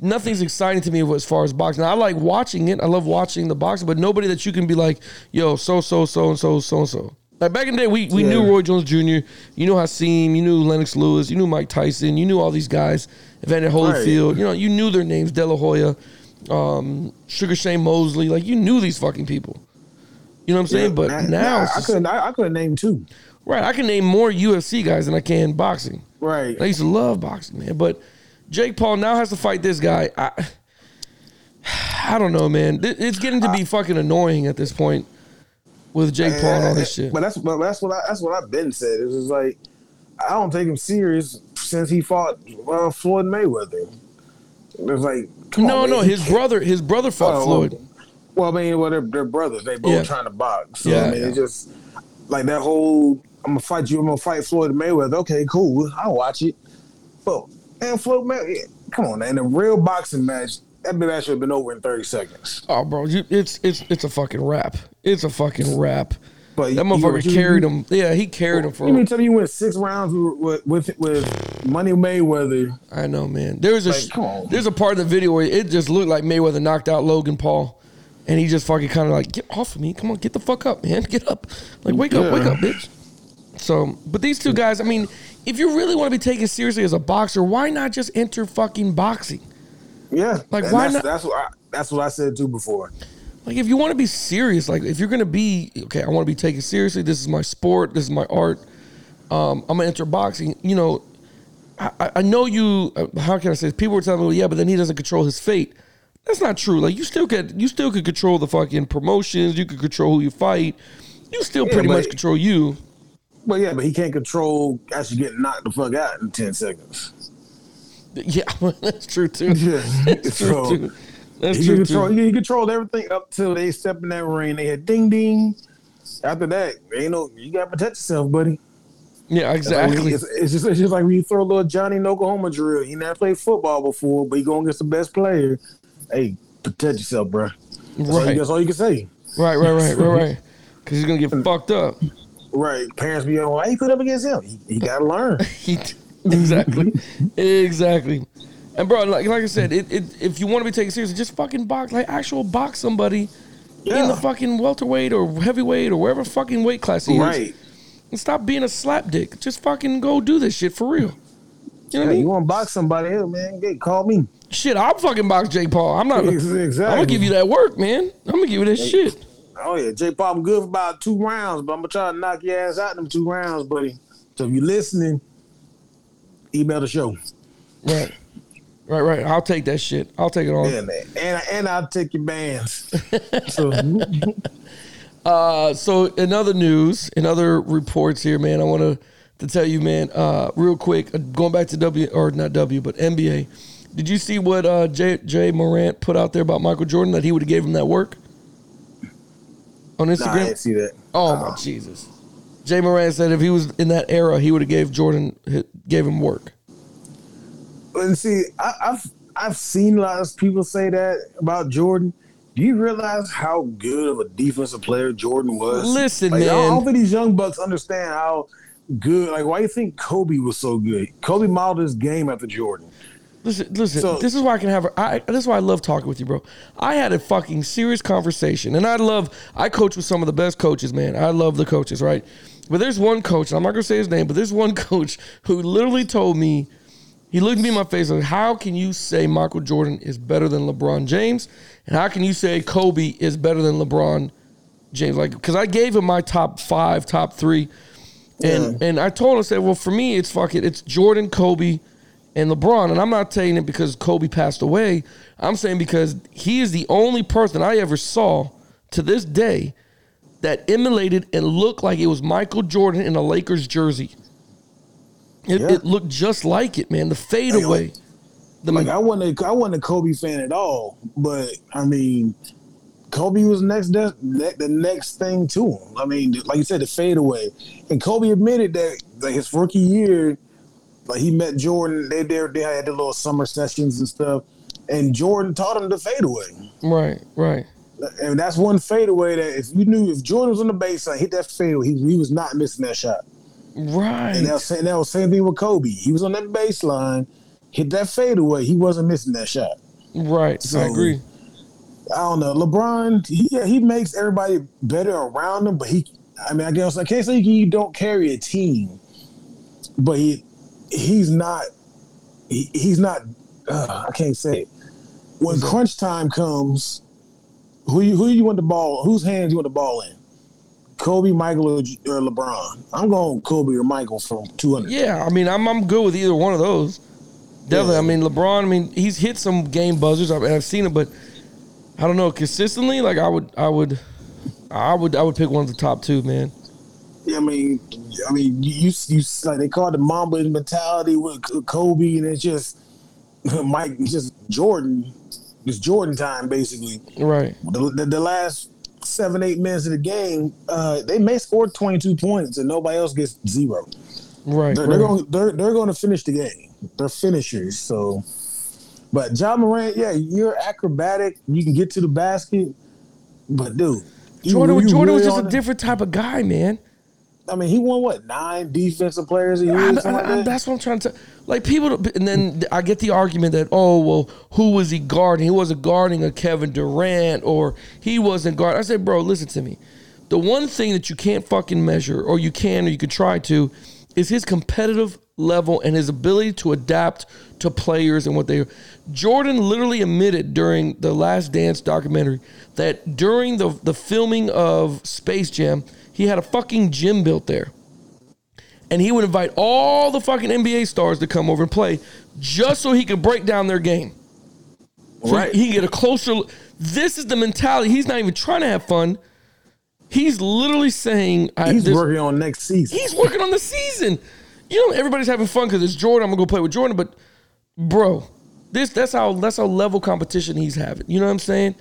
nothing's exciting to me as far as boxing. I like watching it. I love watching the boxing, but nobody that you can be like, yo, so so so and so so and so. Like back in the day, we, we Yeah. knew Roy Jones Jr., you knew Hasim, you knew Lennox Lewis, you knew Mike Tyson, you knew all these guys, Evander Holyfield, you know, you knew their names, De La Hoya, um, Sugar Shane Mosley, like you knew these fucking people. You know what I'm saying? but I- now, I, I couldn't. I, I couldn't name two. Right, I can name more UFC guys than I can boxing. Right. I used to love boxing, man. But Jake Paul now has to fight this guy. I, I don't know, man. It's getting to be fucking annoying at this point with Jake Paul and all this shit. But that's but that's what I, that's what I've been said. It's just like I don't take him serious since he fought uh, Floyd Mayweather. It's like No, on, no, man. his brother, his brother fought Oh, Floyd. Well, I mean, well, they're, they're brothers. They both Yeah. trying to box. So Yeah, I mean, yeah. it's just like that whole I'm gonna fight you. I'm gonna fight Floyd Mayweather. Okay, cool. I'll watch it. But man, Floyd Mayweather, come on, man. In a real boxing match, that match should have been over in 30 seconds. Oh, bro, you, it's it's it's a fucking rap. It's a fucking rap. But That motherfucker you- carried him. Yeah, he carried him for. You mean tell me you went six rounds with with, with Money Mayweather? I know, man. There's a Like, there's a part of the video where it just looked like Mayweather knocked out Logan Paul, and he just fucking kind of like get off of me. Come on, get the fuck up, man. Get up. Like wake up, wake up, bitch. So, but these two guys, I mean, if you really want to be taken seriously as a boxer, why not just enter fucking boxing? Yeah, Like, why that's, not- That's what I, that's what I said too before. Like if you want to be serious, like if you're gonna be okay, I want to be taken seriously. This is my sport. This is my art. Um, I'm gonna enter boxing. You know, I, I- I know you. uh, How can I say? This? People were telling me, yeah, but then he doesn't control his fate. That's not true. Like you still could, you still could control the fucking promotions. You could control who you fight. You still Yeah, pretty much control you. But yeah, but he can't control actually getting knocked the fuck out in ten seconds. Yeah, that's true too. Yeah, That's true so too. That's he, true control, too. he controlled everything up till they step in that ring. They had ding ding. After that, ain't no you gotta protect yourself, buddy. Yeah, Like, exactly. It's, it's just it's just like when you throw a little Johnny in Oklahoma drill. He never played football before, but he going against the best player. Hey, protect yourself, bro. That's, all, you, Right, that's all you can say. right, right, right, right, right. Because he's gonna get fucked up. Right. Parents be like, why you put up against him? He, he got to learn. He- exactly, exactly. And bro, like, like I said, it, it, if you want to be taken seriously, just fucking box, like actual box somebody in the fucking welterweight or heavyweight or wherever fucking weight class he is. Right. And stop being a slap dick. Just fucking go do this shit for real. You know what I Yeah, mean? you want to box somebody man? Get call me. Shit, I'll fucking box Jake Paul. I'm not. Exactly. I'm gonna give you that work, man. I'm gonna give you that shit. Oh yeah, J Pop, I'm good for about two rounds, but I'm gonna try to knock your ass out in them two rounds, buddy. So if you're listening, email the show. Right. Right, right. I'll take that shit. I'll take it on. And and and I'll take your bands. so Uh, so in other news, in other reports here, man, I want to to tell you, man, uh, real quick, uh, going back to W or not W, but NBA. Did you see what uh, Jay, Ja Morant put out there about Michael Jordan that he would have gave him that work on nah, I Instagram? didn't see that. oh my Jesus! Ja Morant said if he was in that era, he would have gave Jordan gave him work. And see, I, I've I've seen a lot of people say that about Jordan. Do you realize how good of a defensive player Jordan was? Listen, Like, don't- I man. don't think these young bucks understand how good. Like, why do you think Kobe was so good? Kobe modeled his game after Jordan. Listen, listen. So- this is why I can have. A, I, this is why I love talking with you, bro. I had a fucking serious conversation, and I love. I coach with some of the best coaches, man. I love the coaches, right? But there's one coach. and I'm not gonna say his name, but there's one coach who literally told me. He looked me in my face and said, "How can you say Michael Jordan is better than LeBron James, and how can you say Kobe is better than LeBron James?" Like, because I gave him my top five, top three, and and I told him, I said, "Well, for me, it's fucking, it. It's Jordan, Kobe." And LeBron. And I'm not saying it because Kobe passed away. I'm saying because he is the only person I ever saw to this day that emulated and looked like it was Michael Jordan in a Lakers jersey. It, Yeah. it looked just like it, man. The fadeaway. The Like I wasn't a, I wasn't a Kobe fan at all, but I mean, Kobe was next de- ne- the next thing to him. I mean, like you said, the fadeaway, and Kobe admitted that like his rookie year, like he met Jordan. They they, they had the little summer sessions and stuff, and Jordan taught him the fadeaway. right, right. And that's one fadeaway that if you knew if Jordan was on the baseline, hit that fadeaway, he, he was not missing that shot. Right. And that was, and that was same thing with Kobe. He was on that baseline, hit that fadeaway, he wasn't missing that shot. right. I agree. I don't know. LeBron, he, yeah, he makes everybody better around him, but he, I mean, I guess I can't say he don't carry a team, but he, he's not, he, he's not. Uh, I can't say it. When crunch time comes, who you, who you want the ball? Whose hands you want the ball in? Kobe, Michael, or, or LeBron? I'm going Kobe or Michael from 200. Yeah, I mean, I'm I'm good with either one of those. Definitely. Yeah. I mean, LeBron. I mean, he's hit some game buzzers. I've, I've seen it, but I don't know consistently. Like I would, I would, I would, I would pick one of the top two, man. I mean, I mean, you, you, you like they call it the Mamba mentality with Kobe, and it's just Mike, just Jordan, it's Jordan time basically. Right. The, the, the last seven, eight minutes of the game, uh, they may score twenty two points, and nobody else gets zero. Right. They're, right. they're going, they're they're going to finish the game. They're finishers. So, but John Morant, yeah, you're acrobatic. You can get to the basket, but dude, Jordan, Jordan was just a different type of guy, man. I mean, he won what nine defensive players a year, I- I- like that. that's what I'm trying to. Like people, and then I get the argument that oh well, who was he guarding? He wasn't guarding a Kevin Durant, or he wasn't guarding. I said, bro, listen to me. The one thing that you can't fucking measure, or you can, or you could try to, is his competitive level and his ability to adapt to players and what they. Jordan literally admitted during the Last Dance documentary that during the the filming of Space Jam, he had a fucking gym built there and he would invite all the fucking NBA stars to come over and play just so he could break down their game. So Right. he can get a closer look. This is the mentality. He's not even trying to have fun. He's literally saying I, He's working on next season. He's working on the season. You know, everybody's having fun because it's Jordan. I'm gonna go play with Jordan, but bro, this that's how that's how level competition he's having. You know what I'm saying?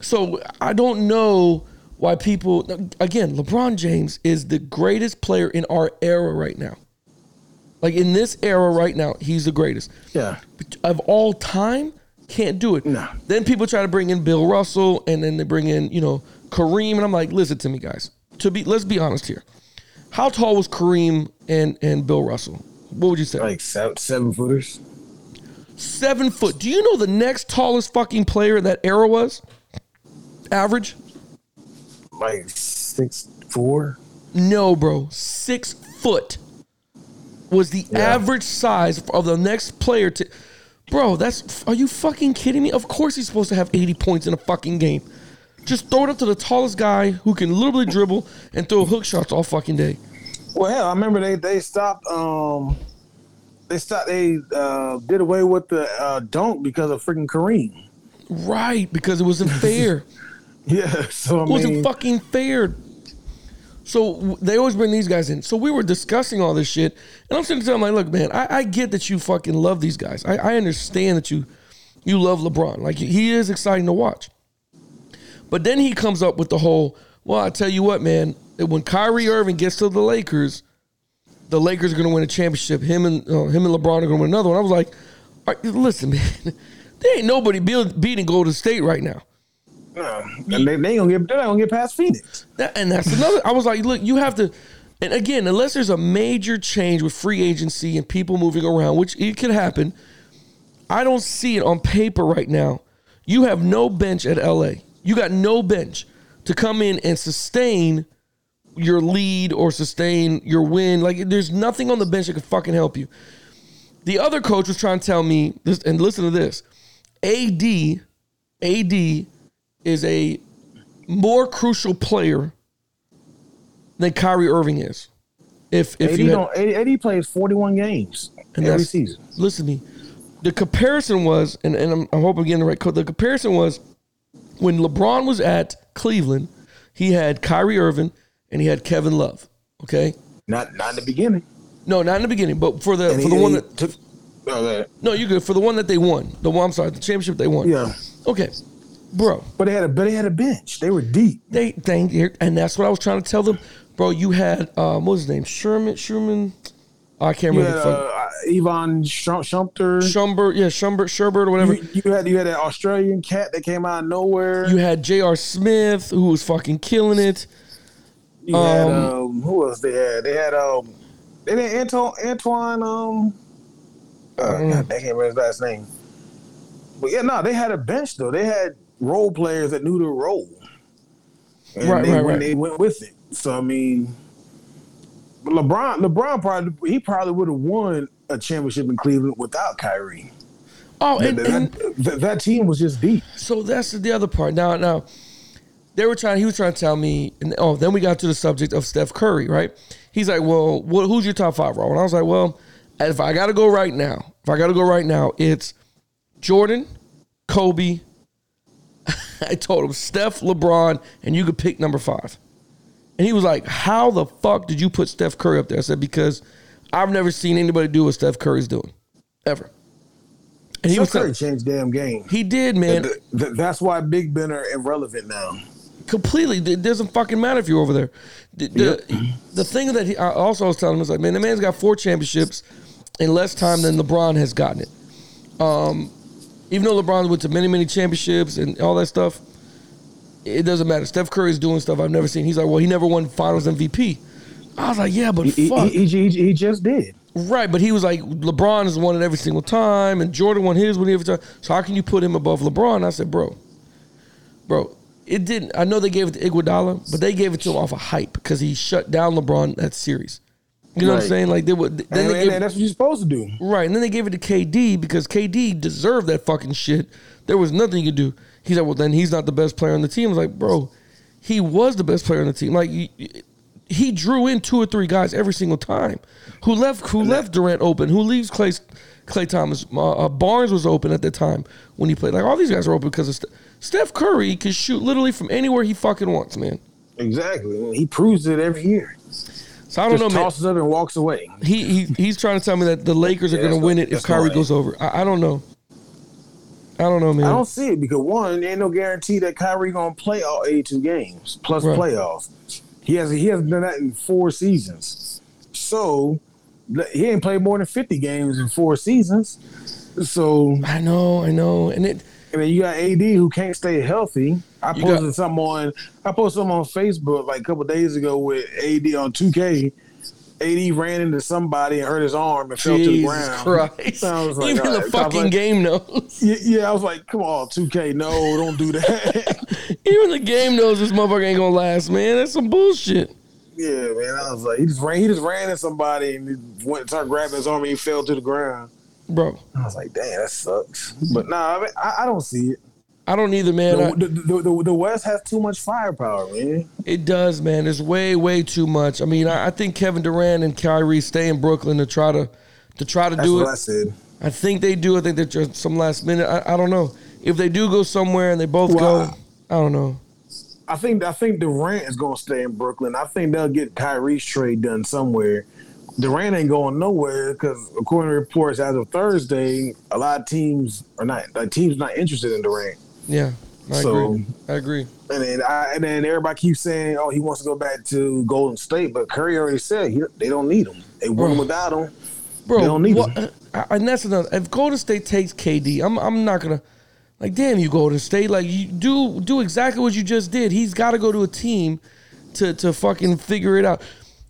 So I don't know why people again, LeBron James is the greatest player in our era right now. Like in this era right now, he's the greatest yeah. of all time can't do it. No. Then people try to bring in Bill Russell and then they bring in, you know, Kareem and I'm like, listen to me guys. To be let's be honest here. How tall was Kareem and and Bill Russell? What would you say? Like seven, seven footers. Seven foot. Do you know the next tallest fucking player in that era was? Average? Like six four. No, bro. Six foot was the Yeah. average size of the next player to. Bro, that's. Are you fucking kidding me? Of course he's supposed to have 80 points in a fucking game. Just throw it up to the tallest guy who can literally dribble and throw hook shots all fucking day. Well, hell, I remember they they stopped. Um, they stopped. They uh, did away with the uh, dunk because of freaking Kareem. Right, because it wasn't fair. Yeah, so I It wasn't fucking fair. So they always bring these guys in. So we were discussing all this shit, and I'm sitting there, I'm like, look, man, I, I get that you fucking love these guys. I, I understand that you you love LeBron. Like he is exciting to watch. But then he comes up with the whole, well, I tell you what, man, that when Kyrie Irving gets to the Lakers, the Lakers are going to win a championship. Him and uh, him and LeBron are going to win another one. I was like, right, listen, man, there ain't nobody beating Golden State right now. No, and they, they gonna get they're not gonna get past Phoenix. That- and that's another. I was like, look, you have to. And again, unless there's a major change with free agency and people moving around, which it could happen, I don't see it on paper right now. You have no bench at LA. You got no bench to come in and sustain your lead or sustain your win. Like there's nothing on the bench that could fucking help you. The other coach was trying to tell me this, and listen to this. AD, AD is a more crucial player than Kyrie Irving is. If if AD, you had, don't, AD, plays forty one games and every season. Listen to me. The comparison was, and, and I'm, I hope I'm getting the right code. The comparison was when LeBron was at Cleveland, he had Kyrie Irving and he had Kevin Love. Okay, Not not in the beginning. no, not in the beginning, but for the And for he- the one that took. Oh, no, you good for the one that they won. The one I'm sorry, the championship they won. yeah, Okay, bro. but they had a but they had a bench. They were deep. They thank you, and that's what I was trying to tell them, bro. You had uh, what was his name? Sherman. Sherman. I can't You remember. had uh, Yvonne Schum- Shumpter. Shumbert, yeah, Shumbert, Sherbert, or whatever. You, you had you had that Australian cat that came out of nowhere. You had J.R. Smith, who was fucking killing it. You had Um, um, who else they had? They had um, they had Antoine Antoine um, uh, Mm. God, I can't remember his last name. But yeah, no, they had a bench though. They had role players that knew the role, and Right, they, right, when right. they went with it. So I mean, LeBron, LeBron probably he probably would have won a championship in Cleveland without Kyrie. Oh, and, that, and that, that team was just deep. so that's the other part. Now, now they were trying. He was trying to tell me. And oh, then we got to the subject of Steph Curry. Right? He's like, "Well, what, who's your top five, Raw?" And I was like, "Well, if I got to go right now, if I got to go right now, it's Jordan, Kobe." I told him Steph, LeBron, and you could pick number five. And he was like, "How the fuck did you put Steph Curry up there?" I said, "Because I've never seen anybody do what Steph Curry's doing, ever." And he Steph was Curry tell- changed damn game. he did, man. Th- th- that's why Big Ben are irrelevant now. completely. It doesn't fucking matter if you're over there. The, the, the thing that he I also was telling him was like, man, the man's got four championships in less time than LeBron has gotten it. Um, even though LeBron went to many, many championships and all that stuff, it doesn't matter. Steph Curry's doing stuff I've never seen. He's like, well, he never won Finals MVP. I was like, yeah, but He, fuck. he, he, he, just did. Right, but he was like, LeBron has won it every single time, and Jordan won his one every time. So how can you put him above LeBron? I said, bro, bro, it didn't. I know they gave it to Iguodala, but they gave it to him off of hype because he shut down LeBron that series. You know what I'm saying? Like they would. Then And, they and gave, that's what you're supposed to do. right, and then they gave it to KD because KD deserved that fucking shit. There was nothing you could do. He said, well, then he's not the best player on the team. I was like, bro, he was the best player on the team. Like. you- he drew in two or three guys every single time. Who left? Who left Durant open? Who leaves Klay? Klay Thompson. Uh, uh, Barnes was open at the time when he played. Like all these guys are open because of Ste- Steph Curry can shoot literally from anywhere he fucking wants, man. Exactly. He proves it every year. So I don't Just know, man. tosses up and walks away. He, he he's trying to tell me that the Lakers are going to win it if Kyrie goes over. I, I don't know. I don't know, man. I don't see it because one, there ain't no guarantee that Kyrie gonna play all 82 games plus Right. playoffs. He has he hasn't done that in four seasons. So he ain't played more than 50 games in four seasons. So I know, I know, and it. And then you got AD who can't stay healthy. I You posted got- something on I posted something on Facebook like a couple days ago with AD on 2K AD ran into somebody and hurt his arm and fell to the ground. Christ. Was like, Even the right. So fucking like- game knows. Yeah, yeah, I was like, come on, 2K, no, don't do that. Even the game knows this motherfucker ain't gonna last, man. That's some bullshit. yeah, man. I was like, he just ran, he just ran into somebody and he went started grabbing his arm and he fell to the ground. Bro, I was like, damn, that sucks. But nah, I, mean, I, I don't see it. I don't either, man. I- The, the, the, the West has too much firepower, man. It does, man. There's way, way too much. I mean, I, I think Kevin Durant and Kyrie stay in Brooklyn to try to to try to That's do what it. I said. I think they do. I think they're just some last minute. I, I don't know if they do go somewhere and they both Well, go. I don't know. I think I think Durant is going to stay in Brooklyn. I think they'll get Kyrie's trade done somewhere. Durant ain't going nowhere because, according to reports, as of Thursday, a lot of teams are not. Like, teams not interested in Durant. Yeah, I So- agree. I agree. And then I, and then everybody keeps saying, "Oh, he wants to go back to Golden State," but Curry already said he, they don't need him. They won Bro. without him. Bro, They don't need what- him. uh, and that's another. If Golden State takes KD, I'm I'm not gonna like. Damn you, Golden State! Like you do do exactly what you just did. He's got to go to a team to to fucking figure it out.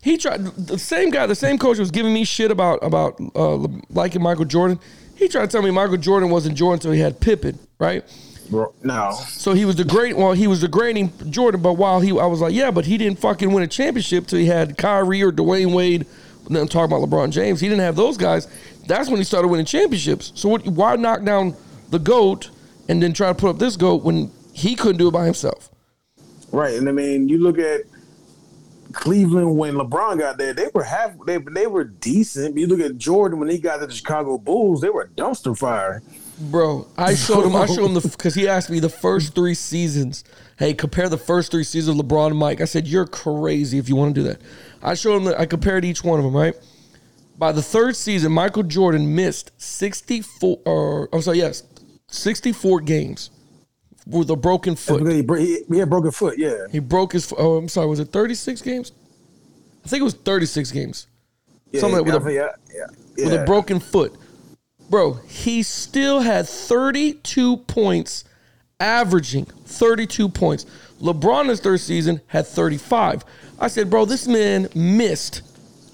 He tried the same guy, the same coach was giving me shit about about uh, liking Michael Jordan. He tried to tell me Michael Jordan wasn't Jordan until he had Pippen, right? No, So he was the great. Well, he was the degrading Jordan, but while he, I was like, yeah, but he didn't fucking win a championship till he had Kyrie or Dwyane Wade. Then I'm talking about LeBron James. He didn't have those guys. That's when he started winning championships. So what, why knock down the goat and then try to put up this goat when he couldn't do it by himself? right? And I mean, you look at Cleveland when LeBron got there; they were half. They they were decent. You look at Jordan when he got to the Chicago Bulls; they were a dumpster fire. Bro, I showed him. I showed him the because he asked me the first three seasons. Hey, compare the first three seasons of LeBron and Mike. I said you're crazy if you want to do that. I showed him that I compared each one of them. Right. By the third season, Michael Jordan missed 64. Or I'm sorry, yes, 64 games with a broken foot. He, bro- he, he had broken foot. Yeah, He broke his. Oh, I'm sorry. Was it 36 games? I think it was 36 games yeah, Something with I a- yeah, yeah, with a broken foot. Bro, he still had 32 points, averaging 32 points. LeBron in his third season had 35. I said, bro, this man missed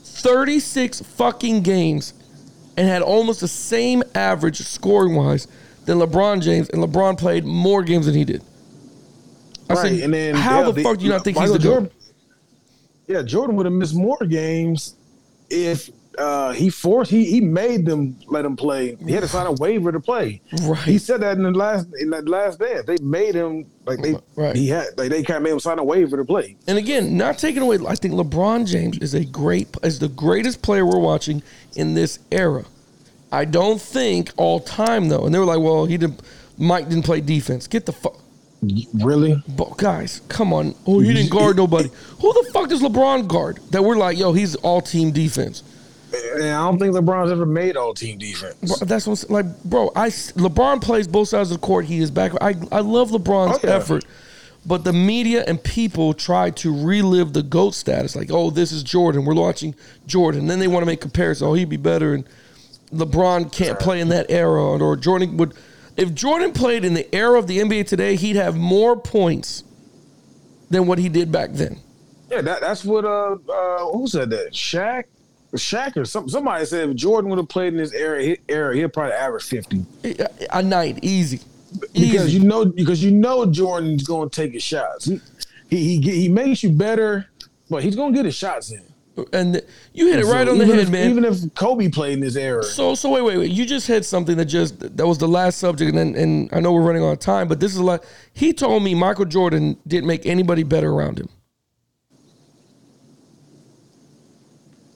36 fucking games and had almost the same average scoring wise than LeBron James, and LeBron played more games than he did. I Right, said, and then how yeah, the fuck do you not think he's Michael the Jordan? GOAT? Yeah, Jordan would have missed more games if uh, he forced he he made them let him play. He had to sign a waiver to play. Right. He said that in the last in that last dance. They made him like they Right. he had like they kind of made him sign a waiver to play. And again, not taking away. I think LeBron James is a great, is the greatest player we're watching in this era. I don't think all time though. And they were like, "Well, he didn't. Mike didn't play defense. Get the fuck, Really? But guys. Come on. Oh, he didn't guard nobody. Who the fuck does LeBron guard? That we're like, yo, he's all team defense. And I don't think LeBron's ever made all team defense. Bro, that's what I'm. Like, bro, I LeBron plays both sides of the court. He is back. I I love LeBron's Oh, yeah. effort, but the media and people try to relive the goat status. Like, oh, this is Jordan. We're watching Jordan. then they want to make comparisons. Oh, he'd be better, and LeBron can't play in that era, or Jordan would. If Jordan played in the era of the NBA today, he'd have more points than what he did back then. Yeah, that, that's what uh uh who said that? Shaq? Shaq or some, somebody said if Jordan would have played in this era, he, era he'd probably average fifty. A, a night, easy, because easy. you know because you know Jordan's going to take his shots. He, he he he makes you better, but he's going to get his shots in. And you hit it right So on the head, if, man. Even if Kobe played in this era, So so wait wait wait. You just had something that just that was the last subject, and then, and I know we're running out of time, but this is a lot. He told me Michael Jordan didn't make anybody better around him.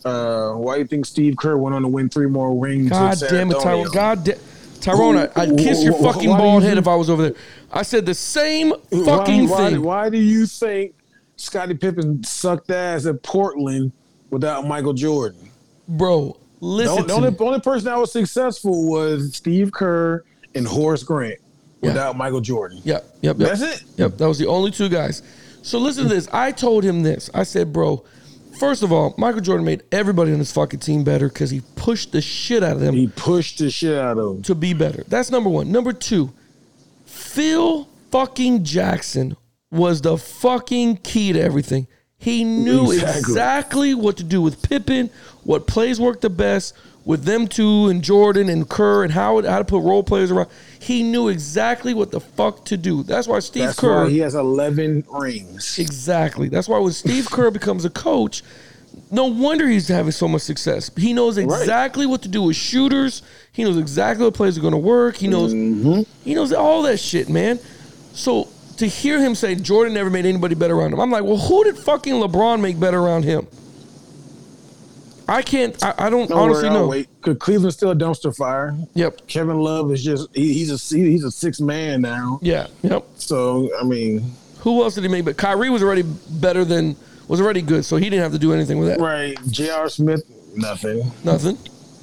uh, why do you think Steve Kerr went on to win three more rings? God damn it? Tyrone. God damn. Tyrone, I- I'd kiss your fucking why bald you head if I was over there. I said the same Why- fucking why, thing. Why do you think Scottie Pippen sucked ass at Portland without Michael Jordan? Bro, listen the to only, the only person that was successful was Steve Kerr and Horace Grant Yeah. without Michael Jordan. Yep, yep, yep. That's it. Yep, that was the only two guys. So listen to this. I told him this. I said, bro, first of all, Michael Jordan made everybody on his fucking team better because he pushed the shit out of them. He pushed the shit out of him. to be better. That's number one. Number two, Phil fucking Jackson was the fucking key to everything. He knew Exactly. exactly. what to do with Pippen, what plays worked the best with them two and Jordan and Kerr and how, how to put role players around. He knew exactly what the fuck to do. That's why Steve That's Kerr. why he has 11 rings. Exactly. That's why when Steve Kerr becomes a coach, no wonder he's having so much success. He knows exactly what to do with shooters. He knows exactly what plays are going to work. He knows mm-hmm. he knows all that shit, man. So to hear him say Jordan never made anybody better around him, I'm like, well, who did fucking LeBron make better around him? I can't. I, I don't Don't honestly worry, know. wait. Cause Cleveland's still a dumpster fire. Yep. Kevin Love is just he, he's a he's a six man now. Yeah. Yep. So I mean, Who else did he make? But Kyrie was already better than was already good, so he didn't have to do anything with that. right? J.R. Smith, nothing. Nothing.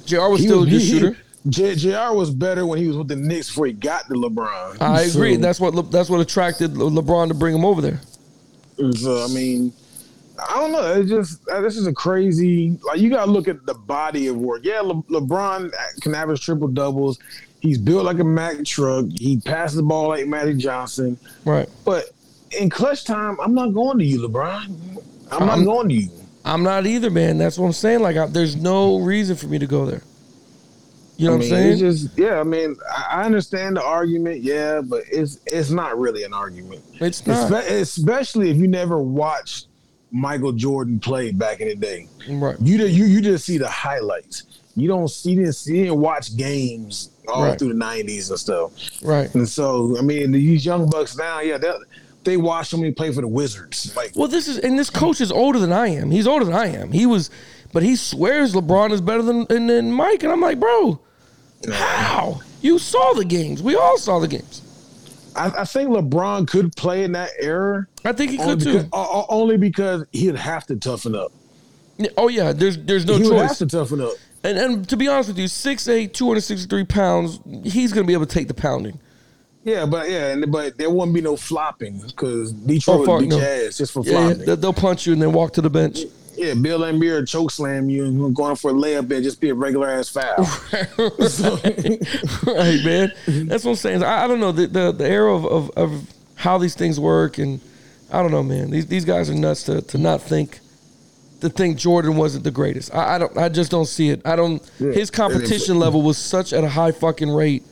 Jr. was He still a good he- shooter. J, J.R. was better when he was with the Knicks before he got to LeBron. I agree. So- That's what Le- that's what attracted LeBron to bring him over there. So I mean, I don't know. It's just uh, this is a crazy. Like you got to look at the body of work. Yeah, Le- LeBron can average triple doubles. He's built like a Mack truck. He passes the ball like Magic Johnson. Right. But in clutch time, I'm not going to you, LeBron. I'm not I'm- going to you. I'm not either, man. That's what I'm saying. Like, I, there's no reason for me to go there. You know I what I'm saying? it's just yeah. I mean, I understand the argument, yeah, but it's it's not really an argument. it's not. Espe- especially if you never watched Michael Jordan play back in the day. right. You you you just see the highlights. You don't see see you didn't watch games all Right. through the nineties and stuff. Right. And so I mean these young bucks now, yeah, they they watch him play for the Wizards. Like Well, this is and this coach is older than I am. He's older than I am. He was, but he swears LeBron is better than than, than Mike, and I'm like, bro, how? You saw the games. We all saw the games. I, I think LeBron could play in that era I think he could because, too. o- only because he'd have to toughen up. Oh yeah, there's there's no choice. he would have to toughen up. And and to be honest with you, 6'8", 263 pounds, he's gonna be able to take the pounding. Yeah, but yeah, and, but there won't be no flopping because oh, Detroit Oh, would fuck beat no. your ass just for Yeah, yeah, flopping. they- they'll punch you and then walk to the bench. Yeah, Bill Laimbeer choke slam you and going for a layup and just be a regular ass foul. So- right, man. That's what I'm saying. I, I don't know the, the the era of, of of how these things work, and I don't know, man. These these guys are nuts to to not think to think Jordan wasn't the greatest. I, I don't. I just don't see it. I don't. Yeah. His competition level was such at a high fucking rate.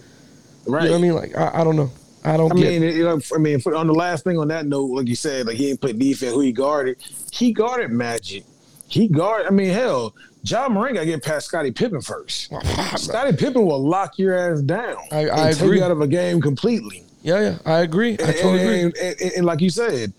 right. You know what I mean? Like I, I don't know. I don't I mean, you know, I mean, for, on the last thing on that note, like you said, like he didn't play defense. Who he guarded? He guarded Magic. He guard. I mean, hell, John Moran got to get past Scottie Pippen first. Scottie Pippen will lock your ass down. I- I agree. you out of a game completely. yeah, yeah. I agree. I And, totally agree. and, and- and- and like you said,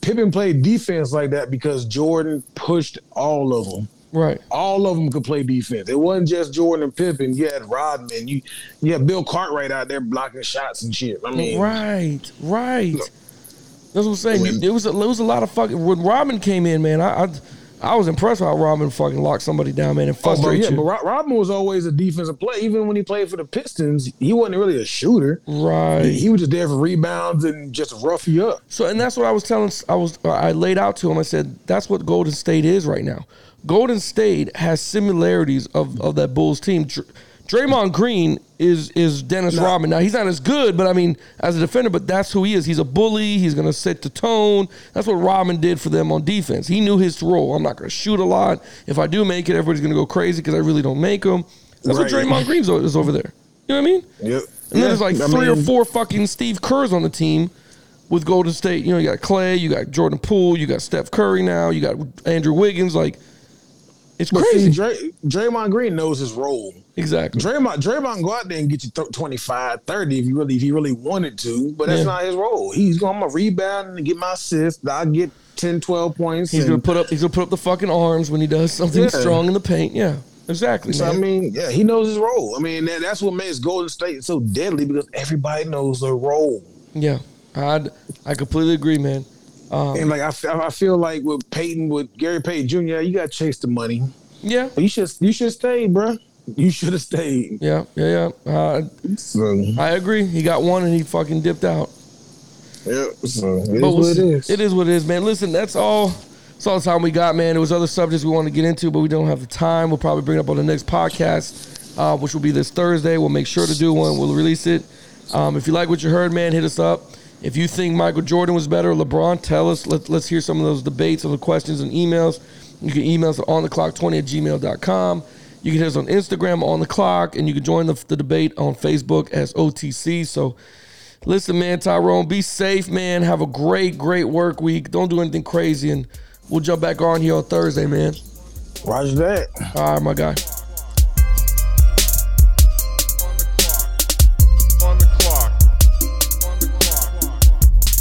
Pippen played defense like that because Jordan pushed all of them. Right. All of them could play defense. It wasn't just Jordan and Pippen. You had Rodman. You you had Bill Cartwright out there blocking shots and shit. I mean, Right, right. That's what I'm saying. Mean- it was a, it was a lot of fucking. When Robin came in, man, I I, I was impressed how Robin fucking locked somebody down, man, and Oh, but yeah, you. but Ro- Rodman was always a defensive player. Even when he played for the Pistons, he wasn't really a shooter. right. He, he was just there for rebounds and just rough you up. So, and that's what I was telling. I was I laid out to him. I said that's what Golden State is right now. Golden State has similarities of, of that Bulls team. Dr- Draymond Green is is Dennis No. Rodman. Now he's not as good, but I mean, as a defender, but that's who he is. He's a bully. He's gonna set the tone. That's what Rodman did for them on defense. He knew his role. I'm not gonna shoot a lot. If I do make it, everybody's gonna go crazy because I really don't make them. That's what Right. Draymond Green is over there. You know what I mean? Yep. And then there's like I three or four fucking Steve Kerrs on the team with Golden State. You know, you got Klay, you got Jordan Poole, you got Steph Curry now, you got Andrew Wiggins. Like, it's But crazy. see, Dray, Draymond Green knows his role. exactly. Draymond, Draymond go out there and get you th- 25, 30 if you really if he really wanted to, but that's Yeah. not his role. He's going to rebound and get my assist. I'll get 10, 12 points. He's and- gonna put up. He's gonna put up the fucking arms when he does something Yeah. strong in the paint. Yeah, exactly. So I mean, yeah, he knows his role. I mean, that, that's what makes Golden State so deadly because everybody knows their role. yeah, I I completely agree, man. Um, And like I, I feel like with Peyton, with Gary Payton Jr., you got to chase the money. yeah, You should you should stay, bruh. You should have stayed. yeah, yeah, yeah. Uh, So I agree. He got one and he fucking dipped out. yeah, so it is But what it is. It is what it is, man. Listen, that's all. That's all the time we got, man. There was other subjects we wanted to get into, but we don't have the time. We'll probably bring it up on the next podcast, uh, which will be this Thursday. We'll make sure to do one. We'll release it. Um, if you like what you heard, man, hit us up. If you think Michael Jordan was better LeBron, tell us. Let, let's hear some of those debates, of the questions and emails. You can email us at ontheclock20 at gmail.com. You can hit us on Instagram on the clock, and you can join the, the debate on Facebook as OTC. So listen, man, Tyrone, be safe, man. Have a great, great work week. Don't do anything crazy, and we'll jump back on here on Thursday, man. Roger that. All right, my guy.